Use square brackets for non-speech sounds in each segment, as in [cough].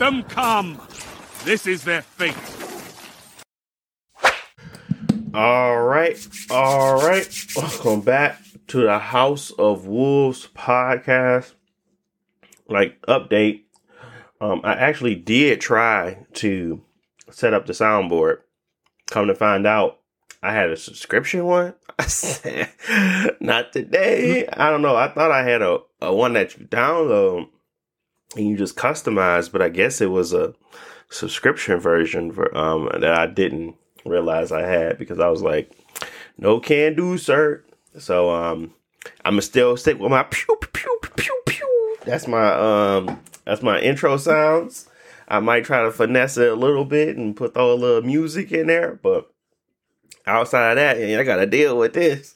them come. This is their fate. All right, all right. Welcome back to the House of Wolves podcast. Like update, um, I actually did try to set up the soundboard. Come to find out, I had a subscription one. [laughs] I said, not today. I don't know. I thought I had a, a one that you download and you just customize, but I guess it was a subscription version for um that I didn't realize I had because I was like, no can do, sir. So um I'ma still stick with my pew pew pew pew. That's my um that's my intro sounds. I might try to finesse it a little bit and put all a little music in there, but outside of that, I gotta deal with this.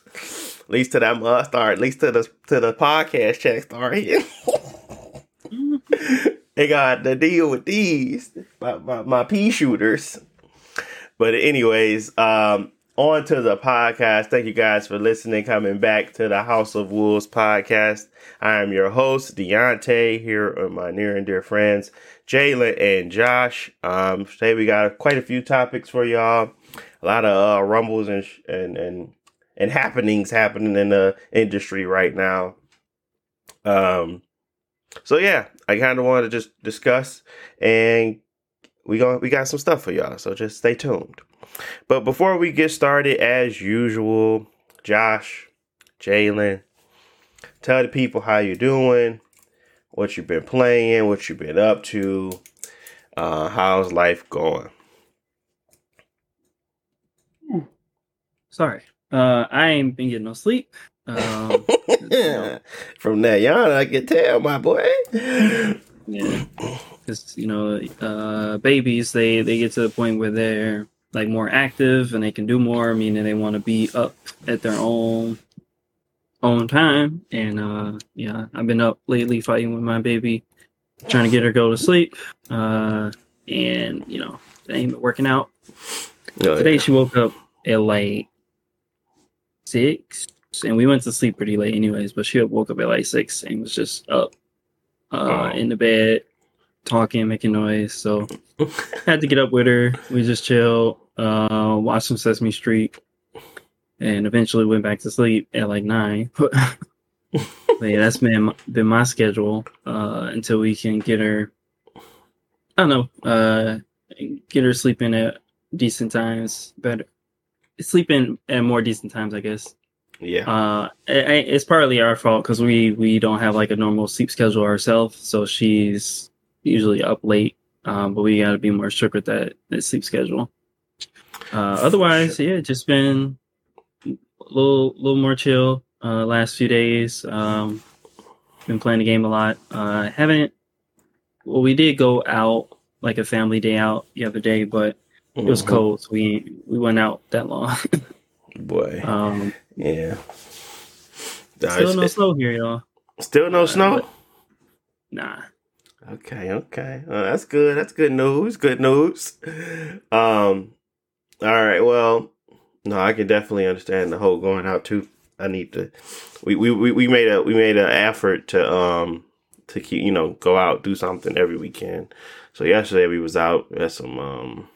At least to that must start, at least to the to the podcast check start here. [laughs] they got to deal with these my, my, my pea shooters. But anyways, um, on to the podcast. Thank you guys for listening, coming back to the House of Wolves podcast. I am your host, Deontay, here with my near and dear friends, Jalen and Josh. Um, today we got quite a few topics for y'all. A lot of uh, rumbles and, and and and happenings happening in the industry right now. Um, so yeah, I kind of wanted to just discuss and we going we got some stuff for y'all. So just stay tuned. But before we get started, as usual, Josh, Jalen, tell the people how you're doing, what you've been playing, what you've been up to, uh, how's life going. Sorry, uh, I ain't been getting no sleep. Um, [laughs] [laughs] From that yarn, I can tell, my boy. yeah, because you know, uh, babies they they get to the point where they're like more active and they can do more, meaning they want to be up at their own own time. And uh, yeah, I've been up lately fighting with my baby, trying to get her to go to sleep. Uh, and you know, it ain't been working out. Oh, Today yeah. she woke up at like six, and we went to sleep pretty late, anyways. But she woke up at like six and was just up uh, Oh. in the bed, talking, making noise. So [laughs] had to get up with her. We just chilled, uh, watched some Sesame Street, and eventually went back to sleep at like nine. [laughs] but yeah, that's been been my schedule uh, until we can get her. I don't know. Uh, get her sleeping at decent times, better sleeping at more decent times, I guess. Yeah. Uh, i- i- it's partly our fault because we we don't have like a normal sleep schedule ourselves, so she's usually up late. Um, but we got to be more strict with that, that sleep schedule. Uh, otherwise, yeah, just been a little little more chill. Uh, last few days, um, been playing the game a lot. Uh, haven't. Well, we did go out like a family day out the other day, but it was Mhm. cold, so we we went out that long. [laughs] Boy. um, yeah. Still it's- no snow here, y'all. still no snow? Nah. Okay, okay. Uh, that's good. That's good news. Good news. Um all right, well, no, I can definitely understand the whole going out too. I need to we we, we, we made a we made an effort to um to keep you know, go out, do something every weekend. So yesterday we was out at some um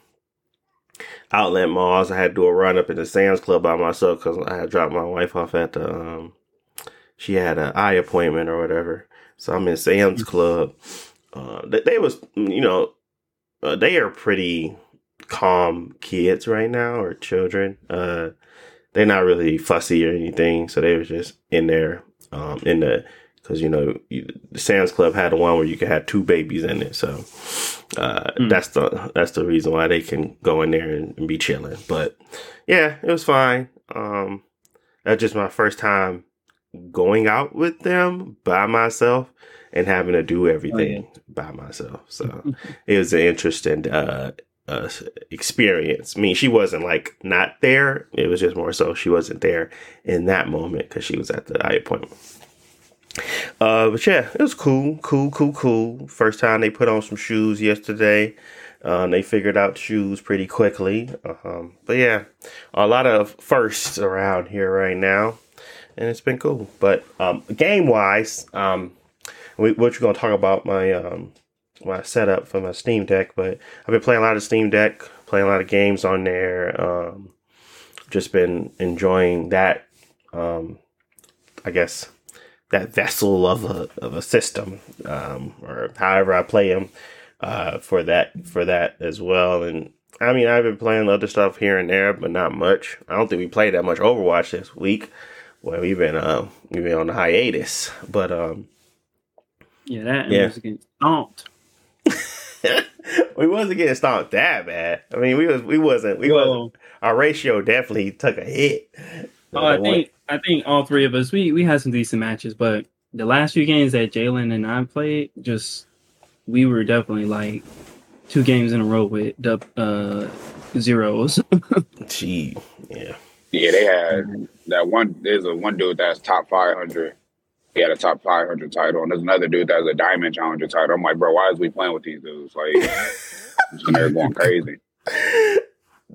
outlet malls. I had to do a run up in the Sam's Club by myself because I had dropped my wife off at the um she had an eye appointment or whatever. So I'm in Sam's Club. Uh, they, they was you know uh, they are pretty calm kids right now or children. Uh, they're not really fussy or anything, so they were just in there um, in the because you know you, the Sam's Club had the one where you could have two babies in it, so uh, Mm. that's the that's the reason why they can go in there and, and be chilling. But yeah, it was fine. Um, that's just my first time going out with them by myself and having to do everything by myself. So [laughs] it was an interesting uh, uh, experience. I mean, she wasn't like not there. It was just more so she wasn't there in that moment because she was at the eye appointment. Uh, but yeah, it was cool, cool, cool, cool. First time they put on some shoes yesterday. Um, they figured out shoes pretty quickly. Um, but yeah, a lot of firsts around here right now, and it's been cool. But um, game wise, um, we, what you're gonna talk about my um, my setup for my Steam Deck, but I've been playing a lot of Steam Deck, playing a lot of games on there. Um, just been enjoying that. I guess that vessel of a of a system, um, or however I play them, uh, for that for that as well. And I mean, I've been playing other stuff here and there, but not much. I don't think we played that much Overwatch this week. Well, we've been uh, we've been on a hiatus, but um, Yeah, that Yeah. was getting stomped. [laughs] we wasn't getting stomped that bad. I mean, we was we wasn't we wasn't. Our ratio definitely took a hit. Oh, I think I think all three of us we we had some decent matches, but the last few games that Jalen and I played, just we were definitely like two games in a row with dub uh zeros. [laughs] Gee, yeah. Yeah, they had that one. There's a one dude that's top 500. He had a top 500 title, and there's another dude that's a diamond challenger title. I'm like, bro, why is we playing with these dudes? Like, just [laughs] they're going crazy. [laughs]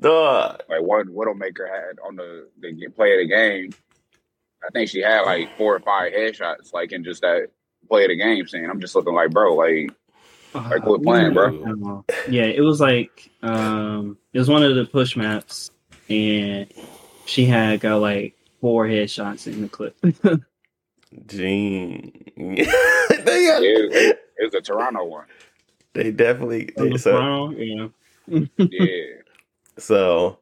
Duh. Like one Widowmaker had on the the play of the game. I think she had like four or five headshots, like in just that play of the game scene. I'm just looking like, bro, like, like quit playing, bro. Uh, yeah, it was like um it was one of the push maps and she had got like four headshots in the clip. [laughs] Gee. [laughs] yeah, It, it, it was a Toronto one. they definitely they, so, Wow, yeah. Yeah. So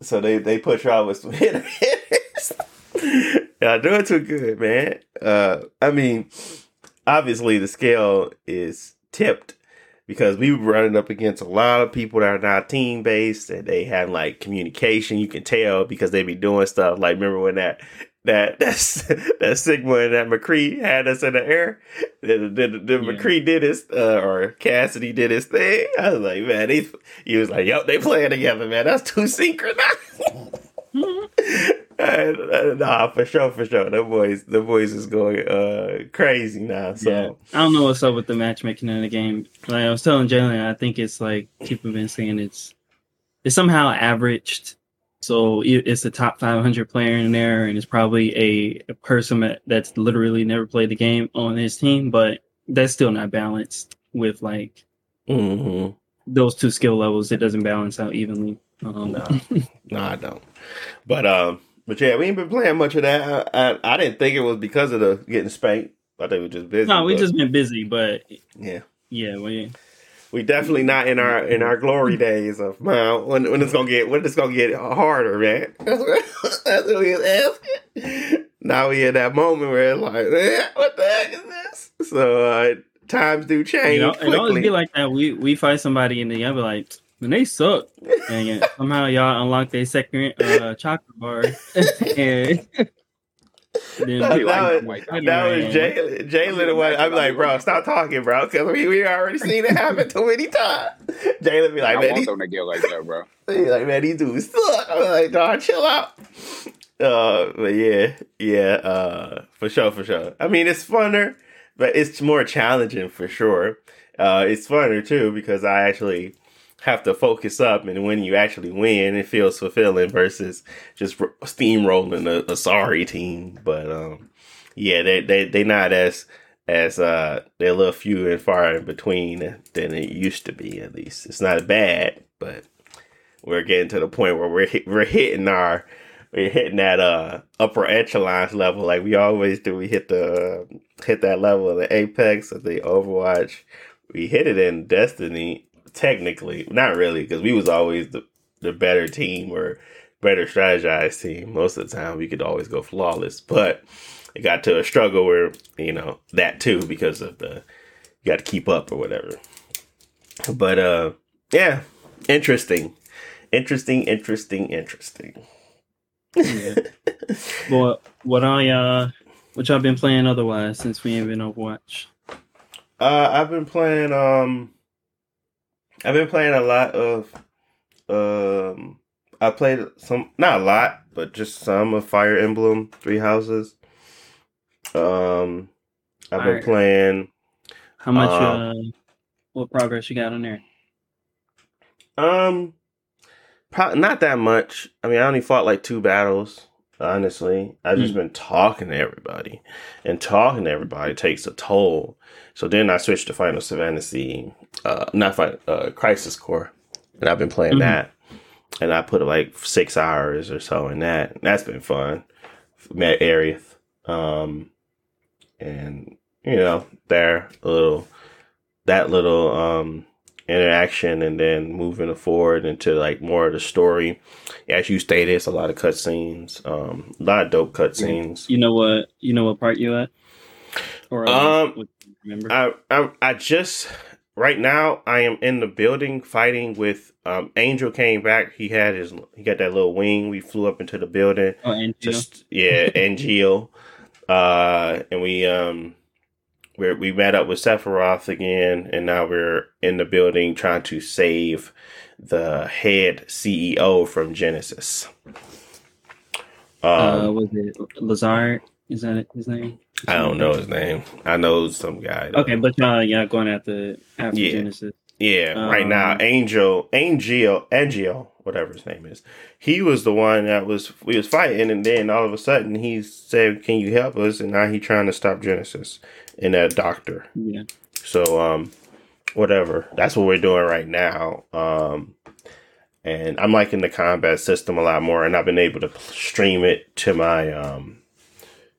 so they they put y'all with some [laughs] hitters. Y'all doing too good, man. Uh, I mean, obviously the scale is tipped because we were running up against a lot of people that are not team based and they had like communication. You can tell because they be doing stuff like remember when that that [laughs] that's that Sigma and that McCree had us in the air. Then, then, then Yeah. McCree did his uh, or Cassidy did his thing. I was like, man, they he was like, yep, they playing together, man. That's too synchronized. [laughs] Nah, for sure, for sure. The boys, the boys is going uh crazy now. So Yeah. I don't know what's up with the matchmaking in the game. Like I was telling Jalen, I think it's like people have been saying it's it's somehow averaged. So it's a top 500 player in there, and it's probably a, a person that's literally never played the game on his team, but that's still not balanced with like hmm those two skill levels. It doesn't balance out evenly. Um, No. no, I don't. But um, but yeah, we ain't been playing much of that. I, I, I didn't think it was because of the getting spanked. I think we were just busy. no, we but, just been busy, but yeah. yeah, we We definitely not in our in our glory days of man when when it's gonna get when it's gonna get harder, man. [laughs] That's what, that's what we was asking. Now we in that moment where it's like, eh, what the heck is this? So uh, times do change You know, it always be like that. We we fight somebody and then y'all be like, when they suck, [laughs] and somehow y'all unlock their second uh, chocolate bar, [laughs] and then That, that was, like- that was Jalen. Jalen, the one- I'm like, bro, stop talking, bro, because we, we already seen it happen too many times. Jalen be I like, man, want these, them to get like that, bro. [laughs] he like, man, these dudes suck. I'm like, dog, chill out. Uh, but yeah, yeah, uh, for sure, for sure. I mean, it's funner, but it's more challenging for sure. Uh, it's funner too because I actually have to focus up, and when you actually win, it feels fulfilling versus just steamrolling a, a sorry team. But um, yeah, they they they not as as uh they're a little few and far in between than it used to be. At least it's not bad, but we're getting to the point where we're hit, we're hitting our we're hitting that uh upper echelons level like we always do. We hit the uh, hit that level of the apex of the Overwatch. We hit it in Destiny technically, not really, because we was always the the better team or better strategized team. Most of the time, we could always go flawless, but it got to a struggle where you know that too because of the you got to keep up or whatever. But uh, yeah, interesting, interesting, interesting, interesting. Yeah. what what I uh what y'all been playing otherwise since we ain't been Overwatch? Uh, I've been playing. Um, I've been playing a lot of. Um, I played some, not a lot, but just some of Fire Emblem Three Houses. Um, I've been Alright. playing. How much Uh, uh what progress you got on there? Um, pro- not that much. I mean, I only fought like two battles. Honestly, I've just been talking to everybody, and talking to everybody takes a toll. So then I switched to Final Fantasy, uh, not Final, uh, Crisis Core, and I've been playing Mhm. that. And I put like six hours or so in that. And that's been fun. Met Aerith, um, and you know, there a little that little um interaction, and then moving forward into like more of the story. As you stated, it's a lot of cutscenes, um, a lot of dope cutscenes. You know what? You know what part you at? Or Um, what- remember? I, I I just right now I am in the building fighting with um Angel came back. He had his he got that little wing. We flew up into the building. oh, and? Just yeah, and Geo. [laughs] Uh and we um we we met up with Sephiroth again and now we're in the building trying to save the head CEO from Genesis. Um uh, was it Lazard? Is that his name? I don't know his name. I know some guy. though. Okay, but uh, yeah, going after after Yeah. Genesis. Yeah, right now, Um, Angel, Angel, Angel, whatever his name is, he was the one that was we was fighting, and then all of a sudden he said, "Can you help us?" And now he trying to stop Genesis and that doctor. Yeah. So, um, whatever. That's what we're doing right now. Um, and I'm liking the combat system a lot more, and I've been able to stream it to my um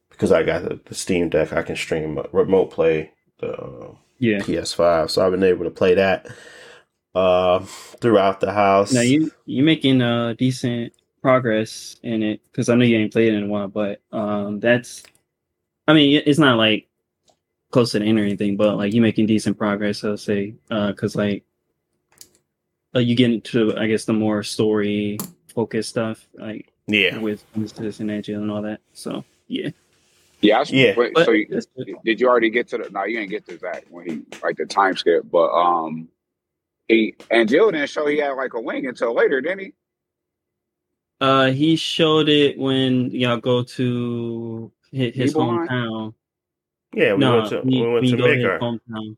because I got the, the Steam Deck. I can stream remote play the. Uh, Yeah. PS5, so I've been able to play that uh, throughout the house. Now you you making uh decent progress in it because I know you ain't played it in a while, but um that's I mean it's not like close to the end or anything, but like you're making decent progress. I'll say uh because like uh, you get into I guess the more story focused stuff like yeah, with Mrs. and Angel and all that. So yeah, Yeah, I s- Yeah. wait, but so you, that's did you already get to the? No, you didn't get to that when he like the time skip. But um, he and Jill didn't show he had like a wing until later, didn't he? Uh, he showed it when y'all go to his, his hometown. Yeah. We no, went to we, we went we to Midgar. hometown.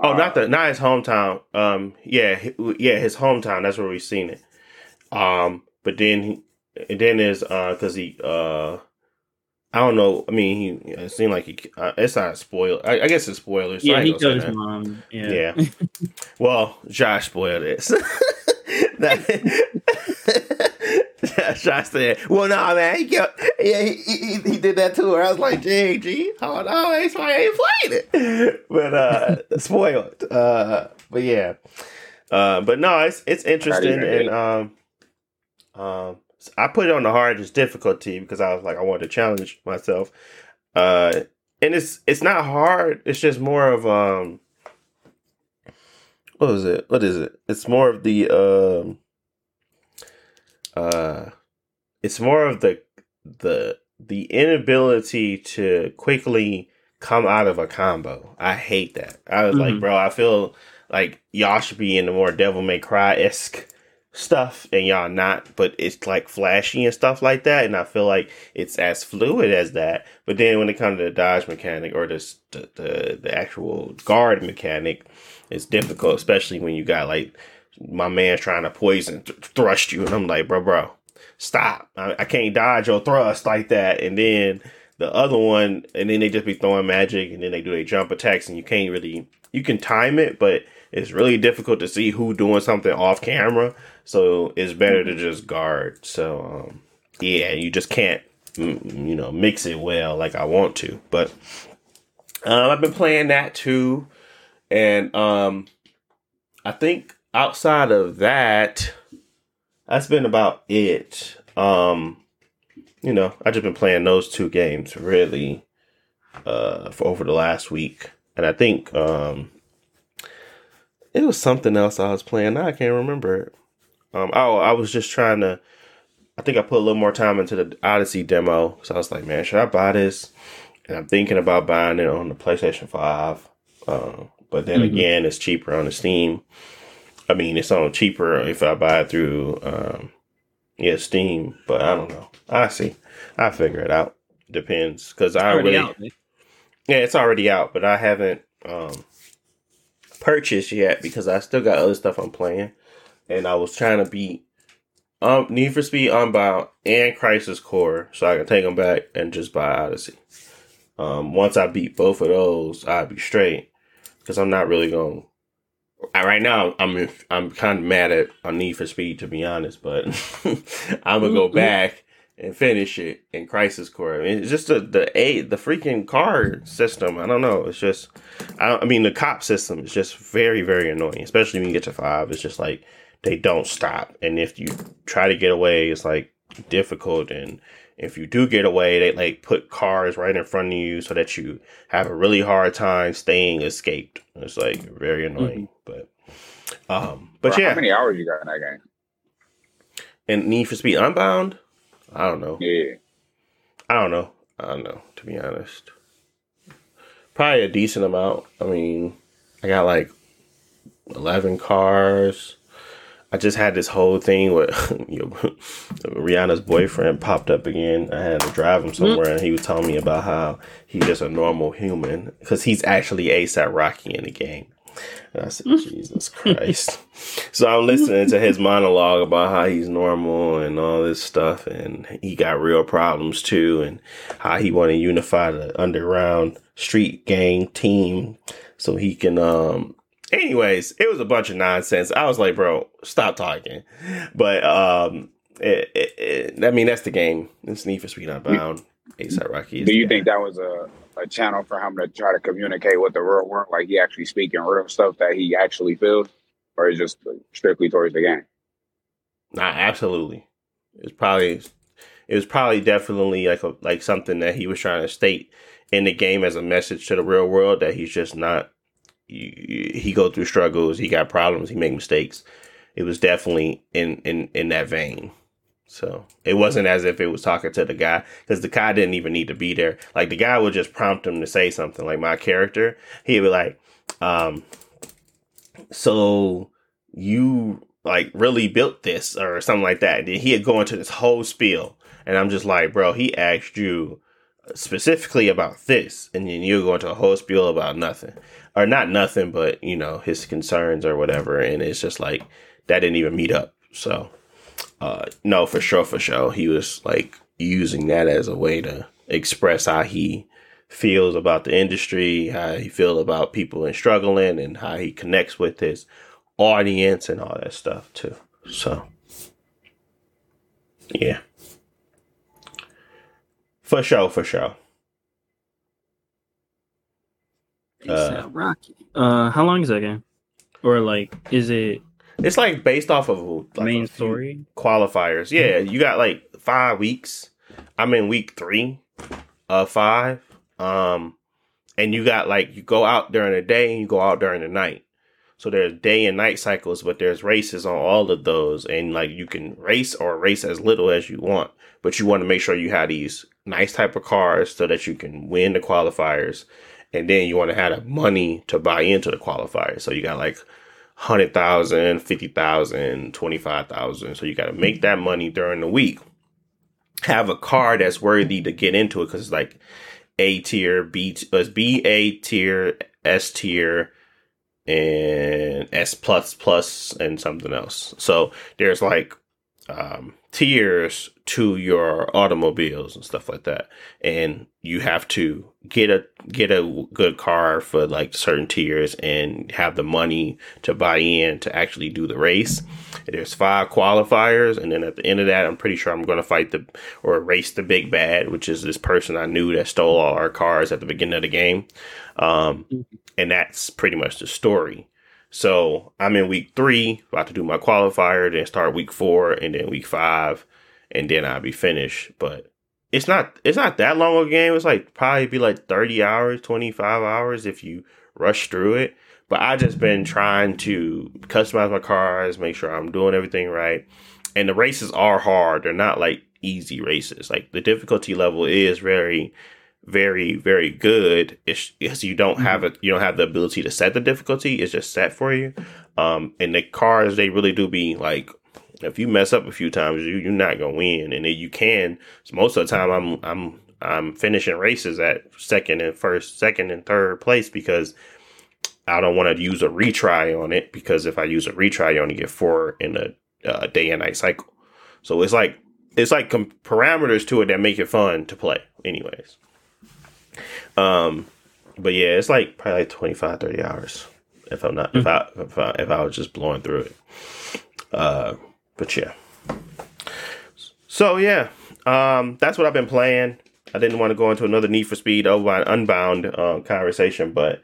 Oh, not the not his hometown. Um, yeah, yeah, his hometown. That's where we seen it. Um, but then he, and then is uh, because he uh, I don't know. I mean, he it seemed like he. Uh, it's not a spoiler. I, I guess it's spoilers. so Yeah, he killed his that. mom. Yeah. Yeah. [laughs] Well, Josh spoiled this. [laughs] That- [laughs] [laughs] Josh said, "Well, no, man, he kept, yeah, he, he, he did that to her." I was like, "Gee, gee, hold on, I ain't, I ain't played it," but uh, [laughs] spoiled. Uh, but yeah, uh, but no, it's it's interesting, and um, um, I put it on the hardest difficulty because I was like, I wanted to challenge myself. Uh, and it's it's not hard. It's just more of um what is it? What is it? It's more of the um uh it's more of the the the inability to quickly come out of a combo. I hate that. I was like, Mhm. bro, I feel like y'all should be in the more Devil May Cry esque stuff and y'all not, but it's like flashy and stuff like that. And I feel like it's as fluid as that. But then when it comes to the dodge mechanic or the the, the, the actual guard mechanic, it's difficult, especially when you got like my man's trying to poison th- thrust you, and I'm like, bro, bro, stop! I, I can't dodge your thrust like that. And then the other one, and then they just be throwing magic, and then they do their jump attacks, and you can't really you can time it, but it's really difficult to see who doing something off camera. So it's better to just guard. So um, yeah, you just can't mm, you know mix it well like I want to. But um, I've been playing that too, and um, I think outside of that, that's been about it. Um, you know, I just been playing those two games really uh, for over the last week, and I think um, it was something else I was playing. Now I can't remember it. Um, oh, I was just trying to. I think I put a little more time into the Odyssey demo, so I was like, man, should I buy this? And I'm thinking about buying it on the PlayStation Five, uh, but then Mhm. again, it's cheaper on the Steam. I mean, it's on cheaper if I buy it through, um, yeah, Steam. But I don't know. I see. I figure it out. Depends because I Already really, out, yeah, it's already out, but I haven't um purchased yet because I still got other stuff I'm playing, and I was trying to beat um, Need for Speed Unbound and Crisis Core, so I can take them back and just buy Odyssey. Um, once I beat both of those, I'll be straight because I'm not really going. Right now, I'm I'm kind of mad at on Need for Speed to be honest, but [laughs] I'm gonna go mm-hmm. back and finish it in Crisis Core. I mean, it's just the the a the freaking car system. I don't know. It's just, I, I mean, the cop system is just very very annoying, especially when you get to five. It's just like they don't stop, and if you try to get away, it's like difficult. And if you do get away, they like put cars right in front of you so that you have a really hard time staying escaped. It's like very annoying, mm-hmm. but. Um, but Bro, yeah, how many hours you got in that game? And Need for Speed Unbound, I don't know. Yeah. I don't know. I don't know, to be honest. Probably a decent amount. I mean, I got like 11 cars. I just had this whole thing with [laughs] you know, [laughs] Rihanna's boyfriend popped up again. I had to drive him somewhere, and he was telling me about how he's just a normal human because he's actually ASAP Rocky in the game. And I said, Jesus Christ. [laughs] so I'm listening to his monologue about how he's normal and all this stuff. And he got real problems too. And how he want to unify the underground street gang team so he can, um, anyways, it was a bunch of nonsense. I was like, bro, stop talking. But, um, it, it, it, I mean, that's the game. It's Need for Speed Unbound. ASAP Rocky. Do you think that was a a channel for him to try to communicate with the real world, like he actually speaking real stuff that he actually feels, or is just strictly towards the game? Nah, absolutely. It's probably it was probably definitely like a, like something that he was trying to state in the game as a message to the real world that he's just not. He, go through struggles. He got problems. He make mistakes. It was definitely in in in that vein. So it wasn't as if it was talking to the guy because the guy didn't even need to be there. Like the guy would just prompt him to say something. Like my character, he'd be like, um, "So you like really built this or something like that." Then he'd go into this whole spiel, and I'm just like, "Bro, he asked you specifically about this, and then you go into a whole spiel about nothing, or not nothing, but you know his concerns or whatever." And it's just like that didn't even meet up. So uh, no, for sure, for sure. He was like using that as a way to express how he feels about the industry, how he feels about people and struggling, and how he connects with his audience and all that stuff too. So, yeah, for sure, for sure. Uh, Rocky. Uh, how long is that game? Or like, is it it's like based off of like main story qualifiers. Yeah, you got like five weeks. I'm in week three of five. Um, and you got like you go out during the day and you go out during the night. So there's day and night cycles, but there's races on all of those, and like you can race or race as little as you want, but you want to make sure you have these nice type of cars so that you can win the qualifiers, and then you want to have the money to buy into the qualifier. So you got like 100,000, 50,000, 25,000. So you got to make that money during the week. Have a car that's worthy to get into it because it's like A tier, B, it's B, A tier, S tier, and S plus plus, and something else. So there's like um, tiers to your automobiles and stuff like that. And you have to get a get a good car for like certain tiers and have the money to buy in to actually do the race. There's five qualifiers and then at the end of that i'm pretty sure i'm going to fight the or race the big bad which is this person i knew that stole all our cars at the beginning of the game. Um, and that's pretty much the story so I'm in week three, about to do my qualifier, then start week four, and then week five, and then I'll be finished. But it's not it's not that long of a game. It's like probably be like 30 hours, 25 hours if you rush through it. But I just been trying to customize my cars, make sure I'm doing everything right. And the races are hard. They're not like easy races. Like the difficulty level is very very very good. Because you don't have it you don't have the ability to set the difficulty. It's just set for you. Um and the cars they really do be like if you mess up a few times you, you're not gonna win. And you can so most of the time i'm i'm i'm finishing races at second and first second and third place because i don't want to use a retry on it because if i use a retry you only get four in a uh, day and night cycle. So it's like it's like com- parameters to it that make it fun to play. Anyways, um, but yeah, it's like probably like 25, 30 hours if I'm not if I if I if I was just blowing through it. Uh, but yeah. So yeah, um, that's what I've been playing. I didn't want to go into another Need for Speed Unbound, Unbound um, conversation, but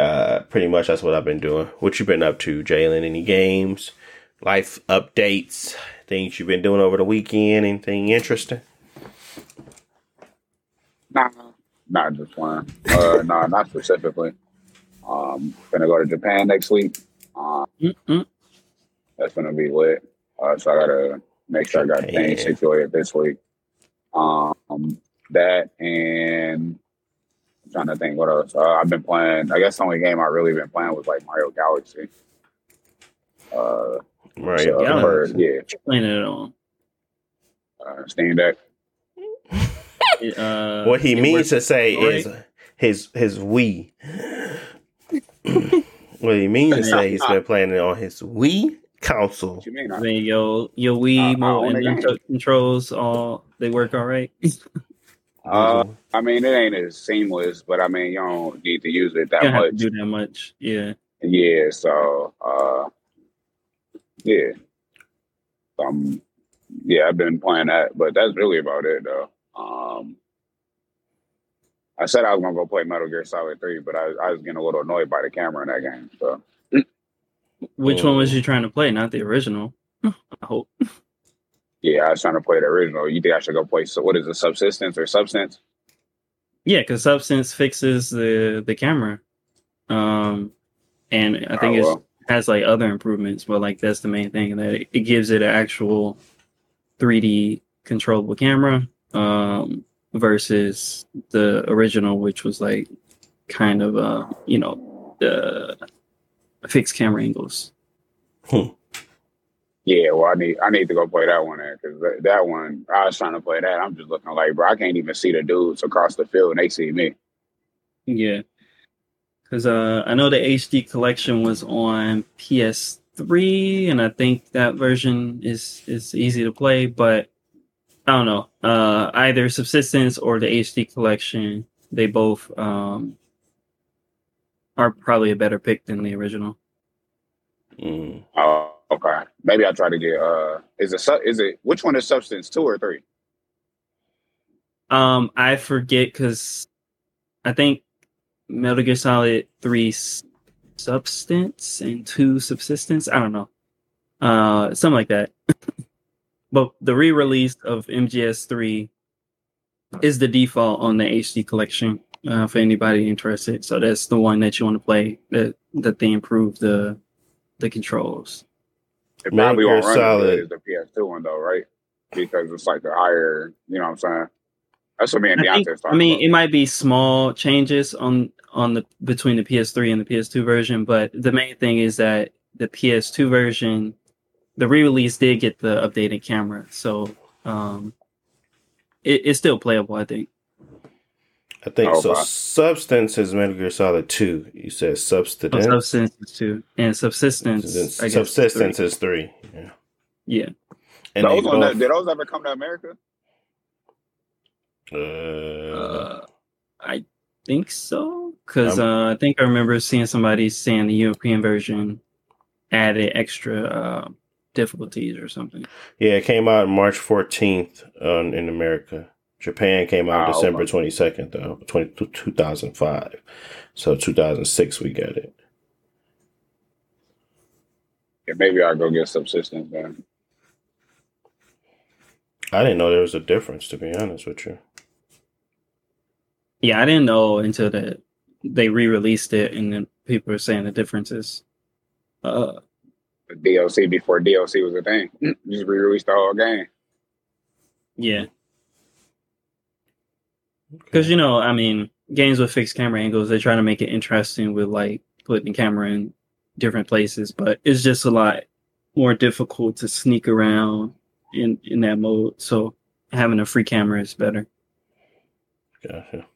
uh, pretty much that's what I've been doing. What you been up to, Jalen? Any games, life updates, things you've been doing over the weekend? Anything interesting? Nah, not just one. Uh, nah, not specifically. Um, gonna go to Japan next week. Um, Mm-mm. that's gonna be lit. Uh, so I gotta make sure I got Japan. things situated this week. Um, that and I'm trying to think what else. Uh, I've been playing. I guess the only game I really been playing was like Mario Galaxy. Uh, Right. so, Galaxy. or, yeah, What you playing it on? uh, Steam Deck. It, uh, what he means to say right? is his his Wii. [clears throat] what he means to say he's been playing it on his Wii console. What you mean? I I, mean, your your Wii Uh, I mo own and the controls all they work all right. uh, I mean, it ain't as seamless, but I mean, you don't need to use it you that don't have to much. do that much. Yeah. Yeah, so uh yeah. Um yeah, I've been playing that, but that's really about it though. Um I said I was gonna go play Metal Gear Solid 3, but I, I was getting a little annoyed by the camera in that game. So [clears throat] Which one was you trying to play? Not the original. [laughs] I hope. yeah, I was trying to play the original. You think I should go play so what is it, subsistence or substance? Yeah, because Substance fixes the the camera, um, and I think Oh, it has like other improvements, but like that's the main thing that it, it gives it an actual 3D controllable camera, um, versus the original, which was like kind of uh, you know, the fixed camera angles. Hmm. Yeah, well I need I need to go play that one because that, that one I was trying to play that. I'm just looking like bro, I can't even see the dudes across the field and they see me. Yeah. Because uh, I know the HD collection was on PS3, and I think that version is is easy to play. But I don't know. Uh, either Subsistence or the HD collection, they both um, are probably a better pick than the original. Mm. Oh, okay. Maybe I'll try to get. Uh, is it is it which one is substance two or three? Um, I forget because I think Metal Gear Solid Three Substance and Two Subsistence. I don't know, uh, something like that. [laughs] but the re-release of MGS Three is the default on the HD collection uh, for anybody interested. So that's the one that you want to play. That that they improve the the controls. It Metal probably Gear won't run Solid. as the PS2 one though, right? Because it's like the higher. You know what I'm saying? That's what me and I, think- Deontay was I mean, about. it might be small changes on on the between the PS3 and the PS2 version, but the main thing is that the PS2 version, the re-release did get the updated camera, so um, it, it's still playable. I think. I think Oh, so. wow. Substance is Metal Gear Solid Two. You said Oh, substance. Subsistence is two, and subsistence. I guess, Subsistence three. is three. Yeah. Yeah. And those one, both, did those ever come to America? uh, Uh, I think so, because uh, I think I remember seeing somebody saying the European version added extra uh, difficulties or something. yeah, it came out March fourteenth um, in America. Japan came out Oh, December twenty second though, 20, 2005. So two thousand six we got it. Yeah, maybe I'll go get subsistence then. I didn't know there was a difference. To be honest with you. Yeah, I didn't know until that they re-released it, and then people were saying the differences. Uh, The DLC before DLC was a thing. [clears throat] Just re-released the whole game. yeah, because you know, I mean, games with fixed camera angles, they try to make it interesting with like putting the camera in different places, but it's just a lot more difficult to sneak around in in that mode. So having a free camera is better. Gotcha.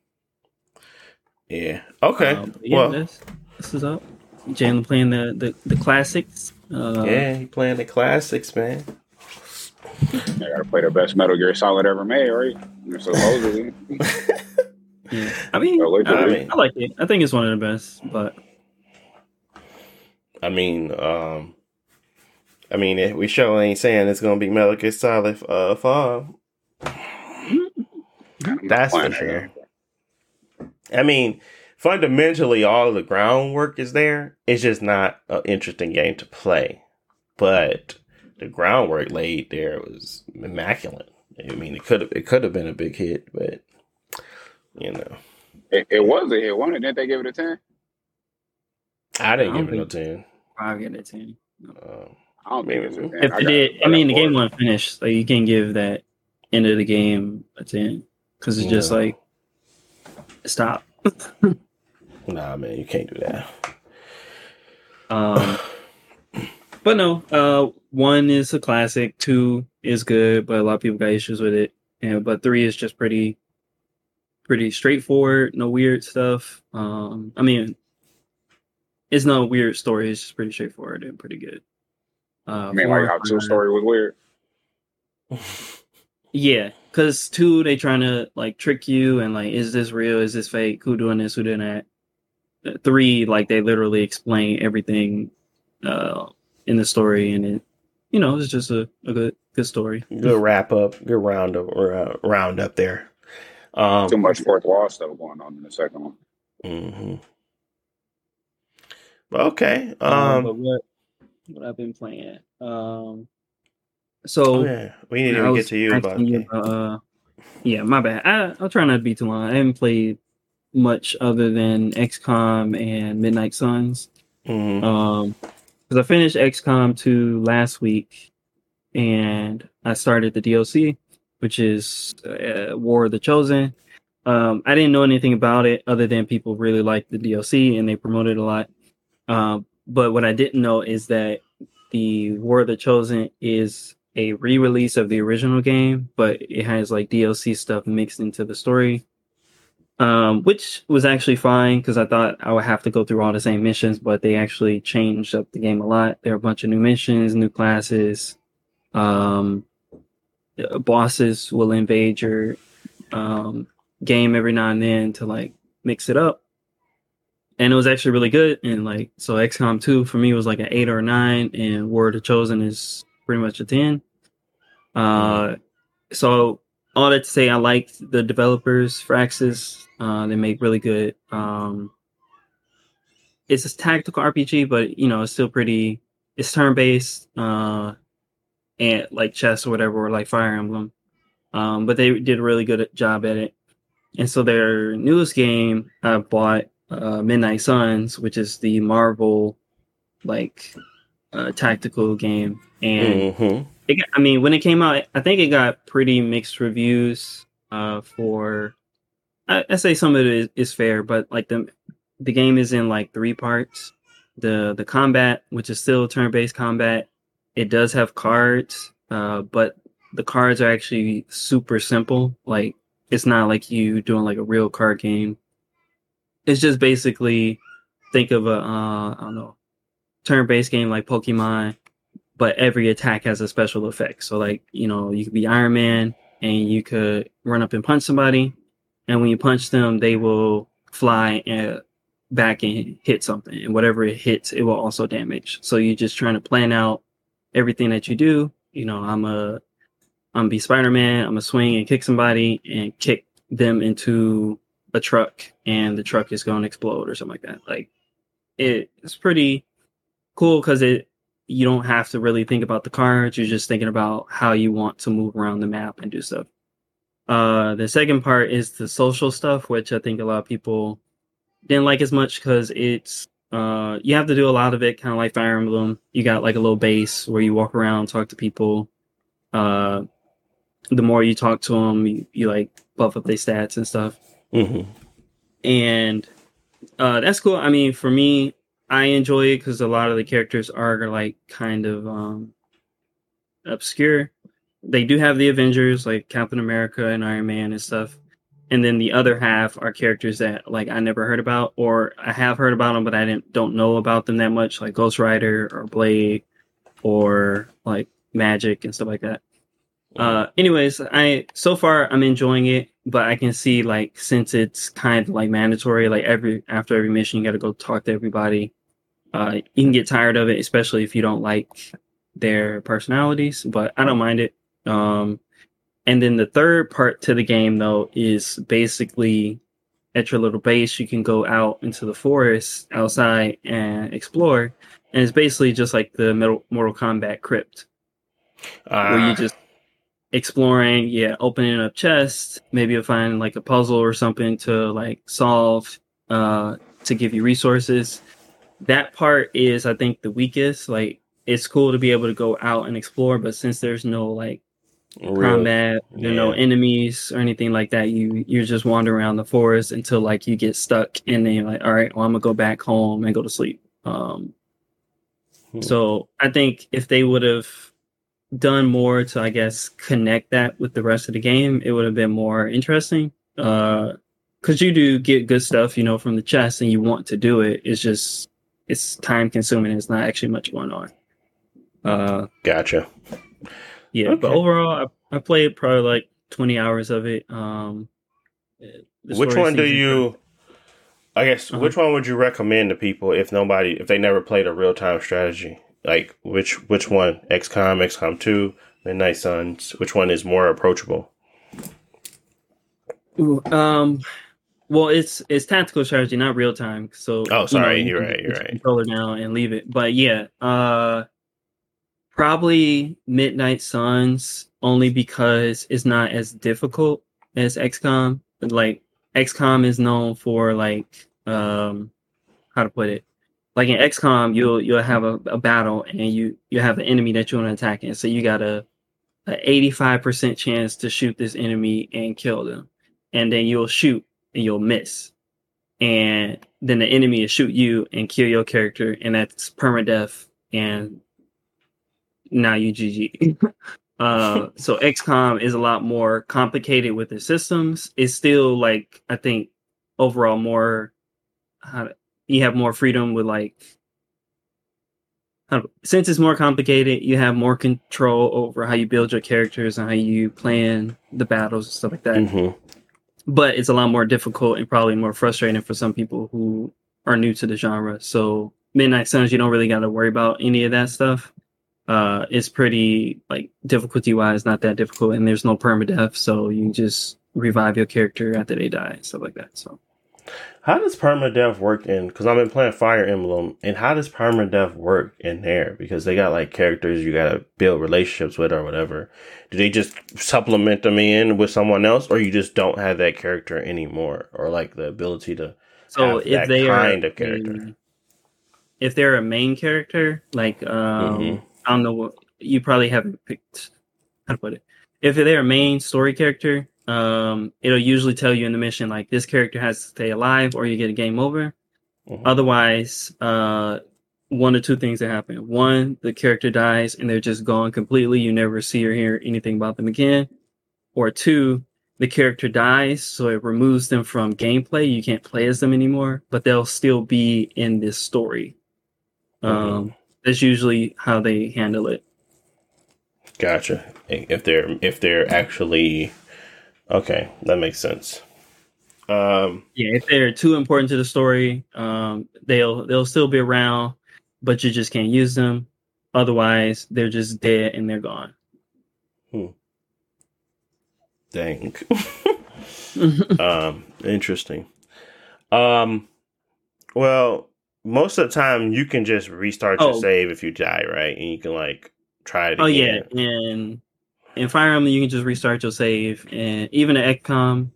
Yeah. Okay. Um, yeah, well, this this is up. Jalen playing the the, the classics. Uh, yeah, he playing the classics, man. They gotta play the best Metal Gear Solid ever made, right? [laughs] Supposedly. Yeah. I mean, So, I, I mean- I like it. I think it's one of the best, but I mean, um, I mean, if we sure ain't saying it's gonna be Metal Gear Solid uh, Five. That's for sure. I mean, fundamentally, all of the groundwork is there. It's just not an interesting game to play, but the groundwork laid there was immaculate. I mean, it could have it could have been a big hit, but you know, It, it was a hit, wasn't it? Didn't they give it a 10? I didn't I give it no ten. I'll get it ten. Um, I don't think it's a 10. If I it did, I got mean, the four. game wasn't finished, so you can't give that end of the game a ten because it's just like stop. [laughs] nah, man, you can't do that. Um, but no, uh, one is a classic, two is good, but a lot of people got issues with it, and but three is just pretty, pretty straightforward, no weird stuff. Um, I mean, it's no weird story; it's just pretty straightforward and pretty good. Uh, I mean, like how two story was weird. Yeah, because two, they trying to like trick you and like, is this real? Is this fake? Who doing this? Who doing that? Three, like they literally explain everything uh in the story, and it, you know, it's just a, a good good story. good wrap up, good round up, uh, round up there. Um, Too much fourth wall stuff going on in the second one. hmm Okay. Um, but Um. what what I've been playing? Um, so yeah, we didn't I even was get to you about. asking about, uh, yeah, my bad. I, I'll try not to be too long. I haven't played much other than XCOM and Midnight Suns. Mhm. Um, because I finished XCOM 2 last week, and I started the DLC, which is uh, War of the Chosen. Um, I didn't know anything about it other than people really liked the DLC and they promoted it a lot. Um, but what I didn't know is that the War of the Chosen is a re-release of the original game, but it has like DLC stuff mixed into the story um, which was actually fine because I thought I would have to go through all the same missions, but they actually changed up the game a lot. There are a bunch of new missions, new classes. Um, uh, bosses will invade your um, game every now and then to like mix it up. And it was actually really good. And like, so XCOM 2 for me was like an eight or a nine, and War of Chosen is pretty much a 10. Uh, so all that to say, I liked the developers, Firaxis. Uh, they make really good. Um, it's a tactical RPG, but you know, it's still pretty. It's turn based, uh, and like chess or whatever, or like Fire Emblem. Um, but they did a really good job at it. And so their newest game, I bought uh, Midnight Suns, which is the Marvel like uh, tactical game, and Mhm. It I mean, when it came out, I think it got pretty mixed reviews. Uh, for I, I say some of it is, is fair, but like the the game is in like three parts. The the combat, which is still turn based combat, it does have cards, uh, but the cards are actually super simple. Like it's not like you doing like a real card game. It's just basically think of a uh, I don't know turn based game like Pokemon but every attack has a special effect. So like, you know, you could be Iron Man and you could run up and punch somebody, and when you punch them, they will fly and back and hit something, and whatever it hits, it will also damage. So you're just trying to plan out everything that you do. You know, I'm a I'm be Spider Man. I'm a swing and kick somebody and kick them into a truck, and the truck is going to explode or something like that. Like it, it's pretty cool because it you don't have to really think about the cards. You're just thinking about how you want to move around the map and do stuff. Uh, the second part is the social stuff, which I think a lot of people didn't like as much because it's uh, you have to do a lot of it, kind of like Fire Emblem. You got like a little base where you walk around, talk to people. Uh, the more you talk to them, you, you like buff up their stats and stuff Mhm. and uh, that's cool. I mean, for me, I enjoy it because a lot of the characters are like kind of um, obscure. They do have the Avengers, like Captain America and Iron Man and stuff, and then the other half are characters that like I never heard about, or I have heard about them, but I didn't don't know about them that much, like Ghost Rider or Blade, or like Magik and stuff like that. Uh, anyways, I so far I'm enjoying it, but I can see like since it's kind of like mandatory, like every after every mission you got to go talk to everybody. Uh, you can get tired of it, especially if you don't like their personalities. But I don't mind it. Um, and then the third part to the game though is basically at your little base, you can go out into the forest outside and explore. And it's basically just like the Mortal Kombat crypt, Uh, where you just exploring, yeah, opening up chests. Maybe you'll find like a puzzle or something to like solve uh, to give you resources. That part is, I think, the weakest. Like, it's cool to be able to go out and explore, but since there's no like real- combat, you know, yeah. enemies or anything like that. You you're just wandering around the forest until like you get stuck, and then you're like, all right, well, I'm gonna go back home and go to sleep. Um, Hmm. so I think if they would have done more to, I guess, connect that with the rest of the game, it would have been more interesting. Uh, because you do get good stuff, you know, from the chest, and you want to do it. It's just it's time consuming. It's not actually much going on. Uh, Gotcha. yeah, but overall, I, I played probably like 20 hours of it. Um, which one do you? I guess Uh-huh. which one would you recommend to people if nobody if they never played a real time strategy? Like which which one? XCOM, XCOM two, Midnight Suns. Which one is more approachable? Ooh, Um, well, it's it's tactical strategy, not real time. So Oh, sorry, you you're can right, you're your right. Controller down and leave it. But yeah, uh, probably Midnight Suns only because it's not as difficult as XCOM. Like XCOM is known for like um, how to put it. Like in XCOM, you'll you'll have a, a battle and you you have an enemy that you want to attack, and so you got a a eighty five percent chance to shoot this enemy and kill them and then you'll shoot and you'll miss. And then the enemy will shoot you and kill your character, and that's permadeath. And now you GG. [laughs] uh, so XCOM is a lot more complicated with the systems. It's still like I think overall more. How to, you have more freedom with like. to- Since it's more complicated, you have more control over how you build your characters and how you plan the battles and stuff like that Mm-hmm. But it's a lot more difficult and probably more frustrating for some people who are new to the genre. So Midnight Suns, you don't really got to worry about any of that stuff. Uh, it's pretty like difficulty wise, not that difficult, and there's no permadeath, so you can just revive your character after they die, and stuff like that. So How does permadeath work in? Because I've been playing Fire Emblem, and how does permadeath work in there? Because they got like characters you gotta build relationships with or whatever. Do they just supplement them in with someone else, or you just don't have that character anymore, or like the ability to? so if they kind are of character. if they're a main character, like um, Mhm. I don't know what you probably haven't picked how to put it. If they're a main story character, um, it'll usually tell you in the mission like this character has to stay alive or you get a game over. Mhm. Otherwise, uh, one or two things that happen. One, the character dies and they're just gone completely. You never see or hear anything about them again. Or two, the character dies, so it removes them from gameplay. You can't play as them anymore, but they'll still be in this story. Um, that's usually how they handle it. Gotcha. If they're if they're actually okay, that makes sense. Um, Yeah, if they're too important to the story, um, they'll they'll still be around, but you just can't use them. Otherwise, they're just dead and they're gone. Hmm. dang. [laughs] um, interesting. Um, well, most of the time you can just restart your Oh. save if you die, right? And you can like try it. oh yeah, and in Fire Emblem you can just restart your save, and even in XCOM,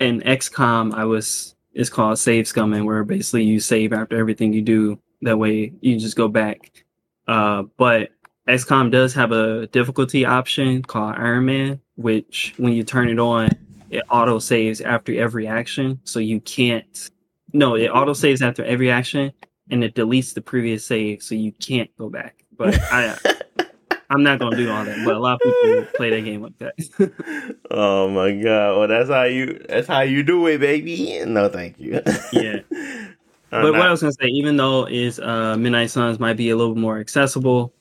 in XCOM I was it's called save scumming, where basically you save after everything you do. That way you just go back. Uh, but XCOM does have a difficulty option called Iron Man, which when you turn it on, it auto saves after every action, so you can't. No, it auto saves after every action, and it deletes the previous save, so you can't go back. But I, [laughs] I'm not gonna do all that. But a lot of people play that game like that. [laughs] oh my god! Well, that's how you that's how you do it, baby. No, thank you. Yeah. [laughs] I'm but not- what I was gonna say, even though is uh, Midnight Suns might be a little more accessible,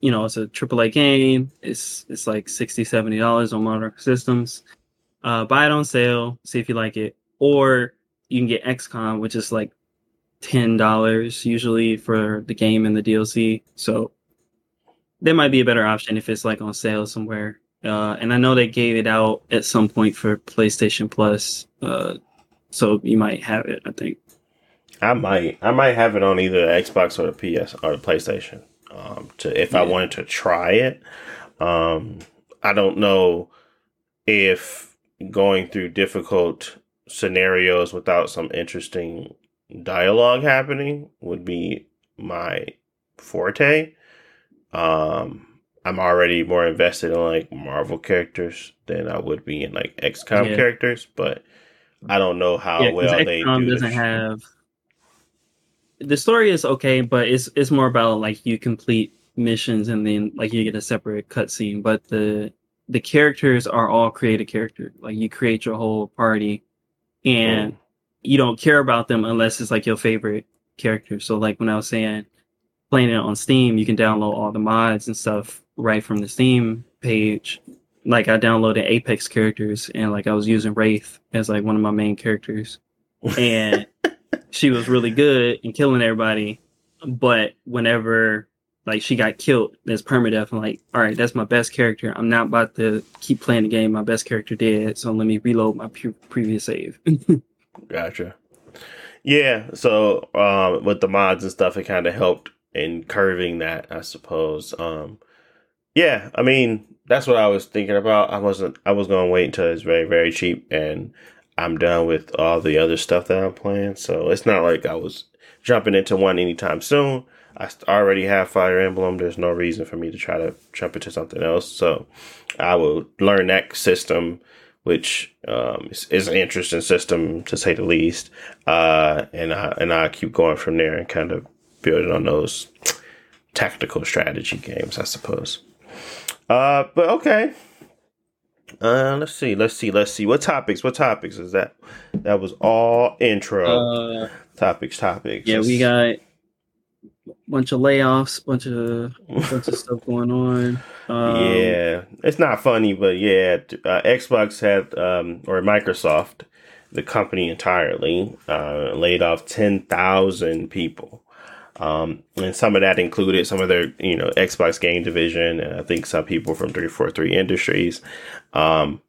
you know, it's a AAA game. It's it's like 60 dollars on modern systems. Uh, buy it on sale, see if you like it, or you can get XCOM, which is like ten dollars usually for the game and the DLC. So there might be a better option if it's like on sale somewhere. Uh, and I know they gave it out at some point for PlayStation Plus, uh, so you might have it. I think. I might, I might have it on either the Xbox or the PS or the PlayStation. Um, to if I wanted to try it, um, I don't know if going through difficult scenarios without some interesting dialogue happening would be my forte. Um, I'm already more invested in like Marvel characters than I would be in like XCOM Yeah. characters, but I don't know how yeah, well they XCOM do. the doesn't have the story is okay, but it's it's more about like you complete missions and then like you get a separate cutscene. But the the characters are all created character. Like you create your whole party, and you don't care about them unless it's like your favorite character. So like when I was saying playing it on Steam, you can download all the mods and stuff right from the Steam page. Like I downloaded Apex characters and like I was using Wraith as like one of my main characters. And [laughs] she was really good and killing everybody. But whenever like she got killed, there's permadeath. I'm like, all right, that's my best character. I'm not about to keep playing the game. My best character dead, so let me reload my pre- previous save. [laughs] Gotcha. Yeah, so um, with the mods and stuff, it kind of helped in curving that, I suppose. Um, yeah, I mean that's what I was thinking about. I wasn't. I was gonna wait until it's very very cheap, and I'm done with all the other stuff that I'm playing. So it's not like I was jumping into one anytime soon. I already have Fire Emblem. There's no reason for me to try to jump into something else. So I will learn that system which um, is, is an interesting system to say the least. Uh, and I and I keep going from there and kind of building on those tactical strategy games, I suppose. Uh, but okay. Uh, let's see, let's see, let's see. What topics? What topics is that? That was all intro uh, topics. Topics. yeah, we got a bunch of layoffs, bunch of bunch of stuff going on. Um, yeah, it's not funny, but yeah, uh, Xbox had um, or Microsoft, the company entirely, uh, laid off ten thousand people, um, and some of that included some of their you know Xbox game division, and I think some people from three four three Industries. Um,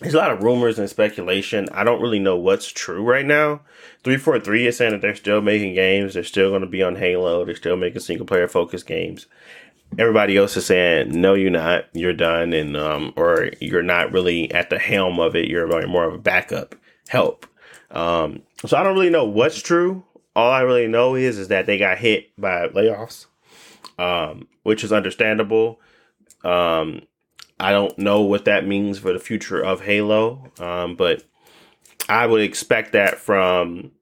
there's a lot of rumors and speculation. I don't really know what's true right now. 343 is saying that they're still making games. They're still going to be on Halo. They're still making single player focused games. Everybody else is saying, no, you're not. You're done. And, um, or you're not really at the helm of it. You're more of a backup help. Um, so I don't really know what's true. All I really know is, is that they got hit by layoffs, um, which is understandable. Um, I don't know what that means for the future of Halo, um, but I would expect that from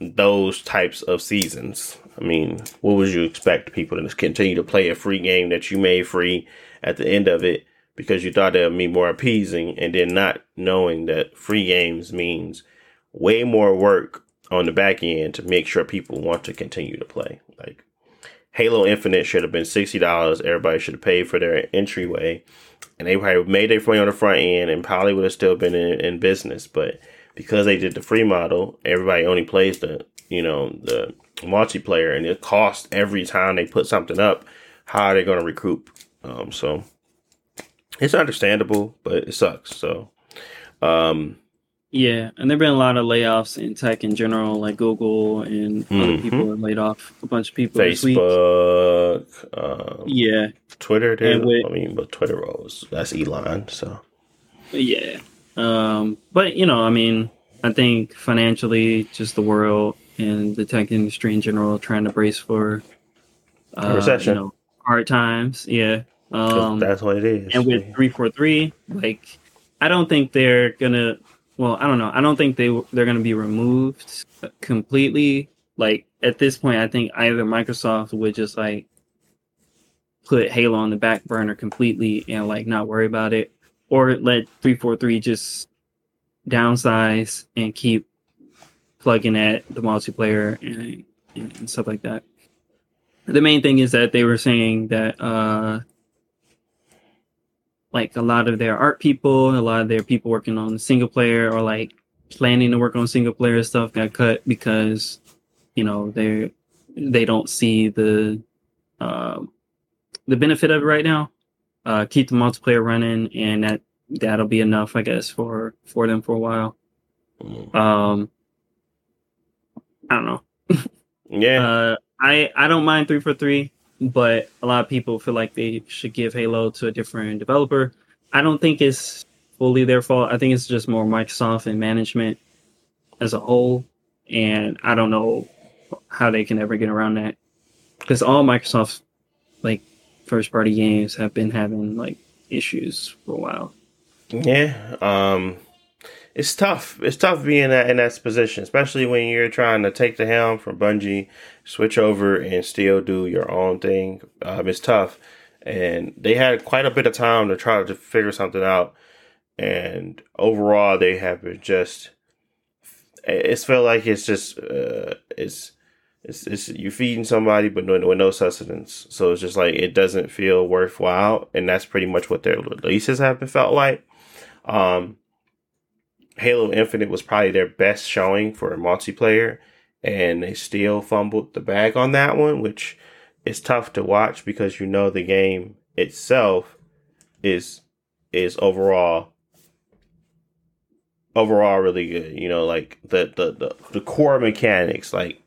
those types of seasons. I mean, what would you expect people to continue to play a free game that you made free at the end of it because you thought it would be more appeasing, and then not knowing that free games means way more work on the back end to make sure people want to continue to play. Like Halo Infinite should have been sixty dollars. Everybody should have paid for their entryway and they probably made their money on the front end and probably would have still been in, in business. But because they did the free model, everybody only plays the you know the multiplayer, and it costs every time they put something up. How are they going to recoup? Um, so it's understandable, but it sucks. So um, Yeah, and there've been a lot of layoffs in tech in general, like Google and other Mhm. people have laid off a bunch of people this week. Facebook, um, Yeah, Twitter did. With- I mean, but Twitter rolls. That's Elon. So yeah. Um, but you know, I mean, I think financially, just the world and the tech industry in general, trying to brace for uh, recession. You know, hard times. Yeah, Um, that's what it is. and with three four three, like I don't think they're gonna. Well, I don't know. I don't think they they're gonna be removed completely. Like at this point, I think either Microsoft would just like put Halo on the back burner completely and like not worry about it, or let three four three just downsize and keep plugging at the multiplayer and, and stuff like that. the main thing is that they were saying that uh like a lot of their art people, a lot of their people working on single player or like planning to work on single player stuff got cut because you know they they don't see the uh, the benefit of it right now. Uh, keep the multiplayer running, and that that'll be enough, I guess, for for them for a while. Mm. Um, I don't know. [laughs] Yeah. Uh, I I don't mind three four three, but a lot of people feel like they should give Halo to a different developer. I don't think it's fully their fault. I think it's just more Microsoft and management as a whole, and I don't know how they can ever get around that because all Microsoft like first party games have been having like issues for a while. Yeah, um, it's tough. It's tough being that in that position, especially when you're trying to take the helm from Bungie, switch over, and still do your own thing. Um, it's tough, and they had quite a bit of time to try to figure something out. And overall, they have been just. It's felt like it's just uh, it's it's, it's you're feeding somebody, but no, with no sustenance. So it's just like it doesn't feel worthwhile, and that's pretty much what their releases have been felt like. Um, Halo Infinite was probably their best showing for a multiplayer, and they still fumbled the bag on that one, which is tough to watch because you know the game itself is is overall overall really good. You know, like the the the, the core mechanics, like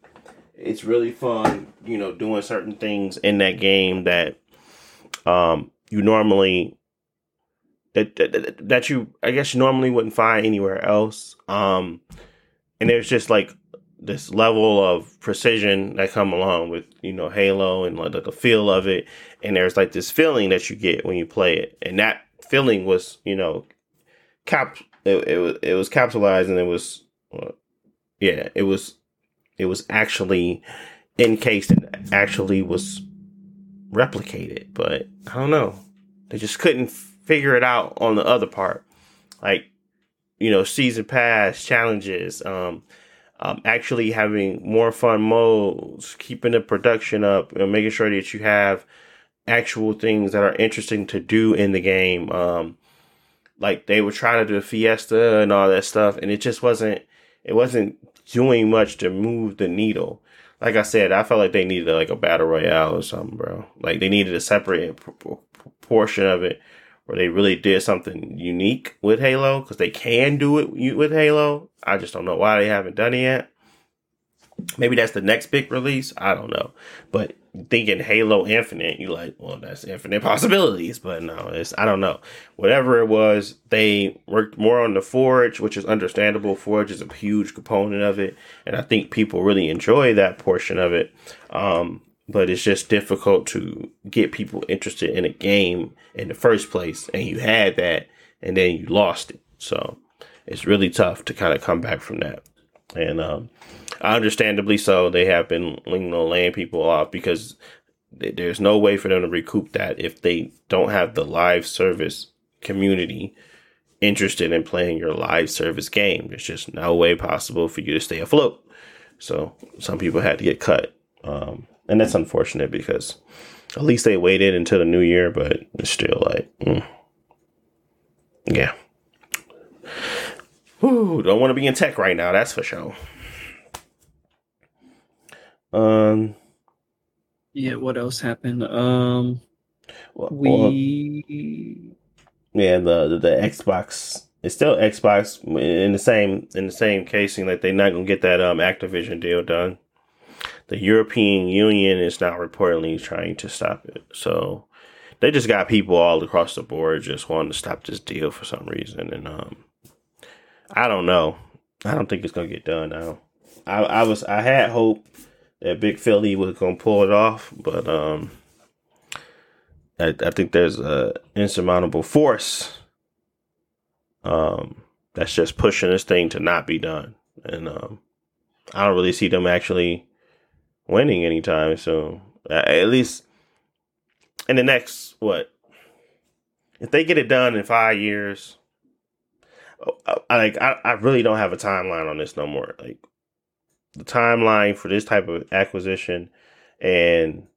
it's really fun. You know, doing certain things in that game that um you normally that, that that you I guess you normally wouldn't find anywhere else. Um, and there's just like this level of precision that come along with you know Halo and like the feel of it, and there's like this feeling that you get when you play it, and that feeling was you know cap it, it was it was capitalized and it was yeah it was it was actually encased and actually was replicated, but I don't know. They just couldn't figure it out on the other part. Like, you know, season pass challenges, um, um, actually having more fun modes, keeping the production up, and making sure that you have actual things that are interesting to do in the game. Um, like they were trying to do a fiesta and all that stuff, and it just wasn't. It wasn't doing much to move the needle. Like I said, I felt like they needed like a battle royale or something, bro. Like they needed a separate portion of it where they really did something unique with Halo because they can do it with Halo. I just don't know why they haven't done it yet. Maybe that's the next big release. I don't know. But thinking Halo Infinite, you like, well, that's infinite [laughs] possibilities. But no, it's I don't know. Whatever it was, they worked more on the Forge, which is understandable. Forge is a huge component of it, and I think people really enjoy that portion of it. Um, but it's just difficult to get people interested in a game in the first place. And you had that, and then you lost it. So it's really tough to kind of come back from that. And um, understandably so, they have been you know, laying people off because there's no way for them to recoup that if they don't have the live service community interested in playing your live service game. There's just no way possible for you to stay afloat. So some people had to get cut. Um, and that's unfortunate because at least they waited until the new year, but it's still like, mm. yeah. Whew, don't want to be in tech right now. That's for sure. Um. Yeah. What else happened? Um. Well, we. yeah, the, the the Xbox. It's still Xbox in the same in the same casing. Like they're not gonna get that um Activision deal done the European Union is now reportedly trying to stop it. So they just got people all across the board just wanting to stop this deal for some reason. And um, I don't know. I don't think it's gonna get done now. I, I was I had hope that Big Philly was gonna pull it off, but um, I, I think there's a insurmountable force um that's just pushing this thing to not be done, and um, I don't really see them actually winning anytime soon. At least in the next what? If they get it done in five years, I, like I, I really don't have a timeline on this no more. Like the timeline for this type of acquisition and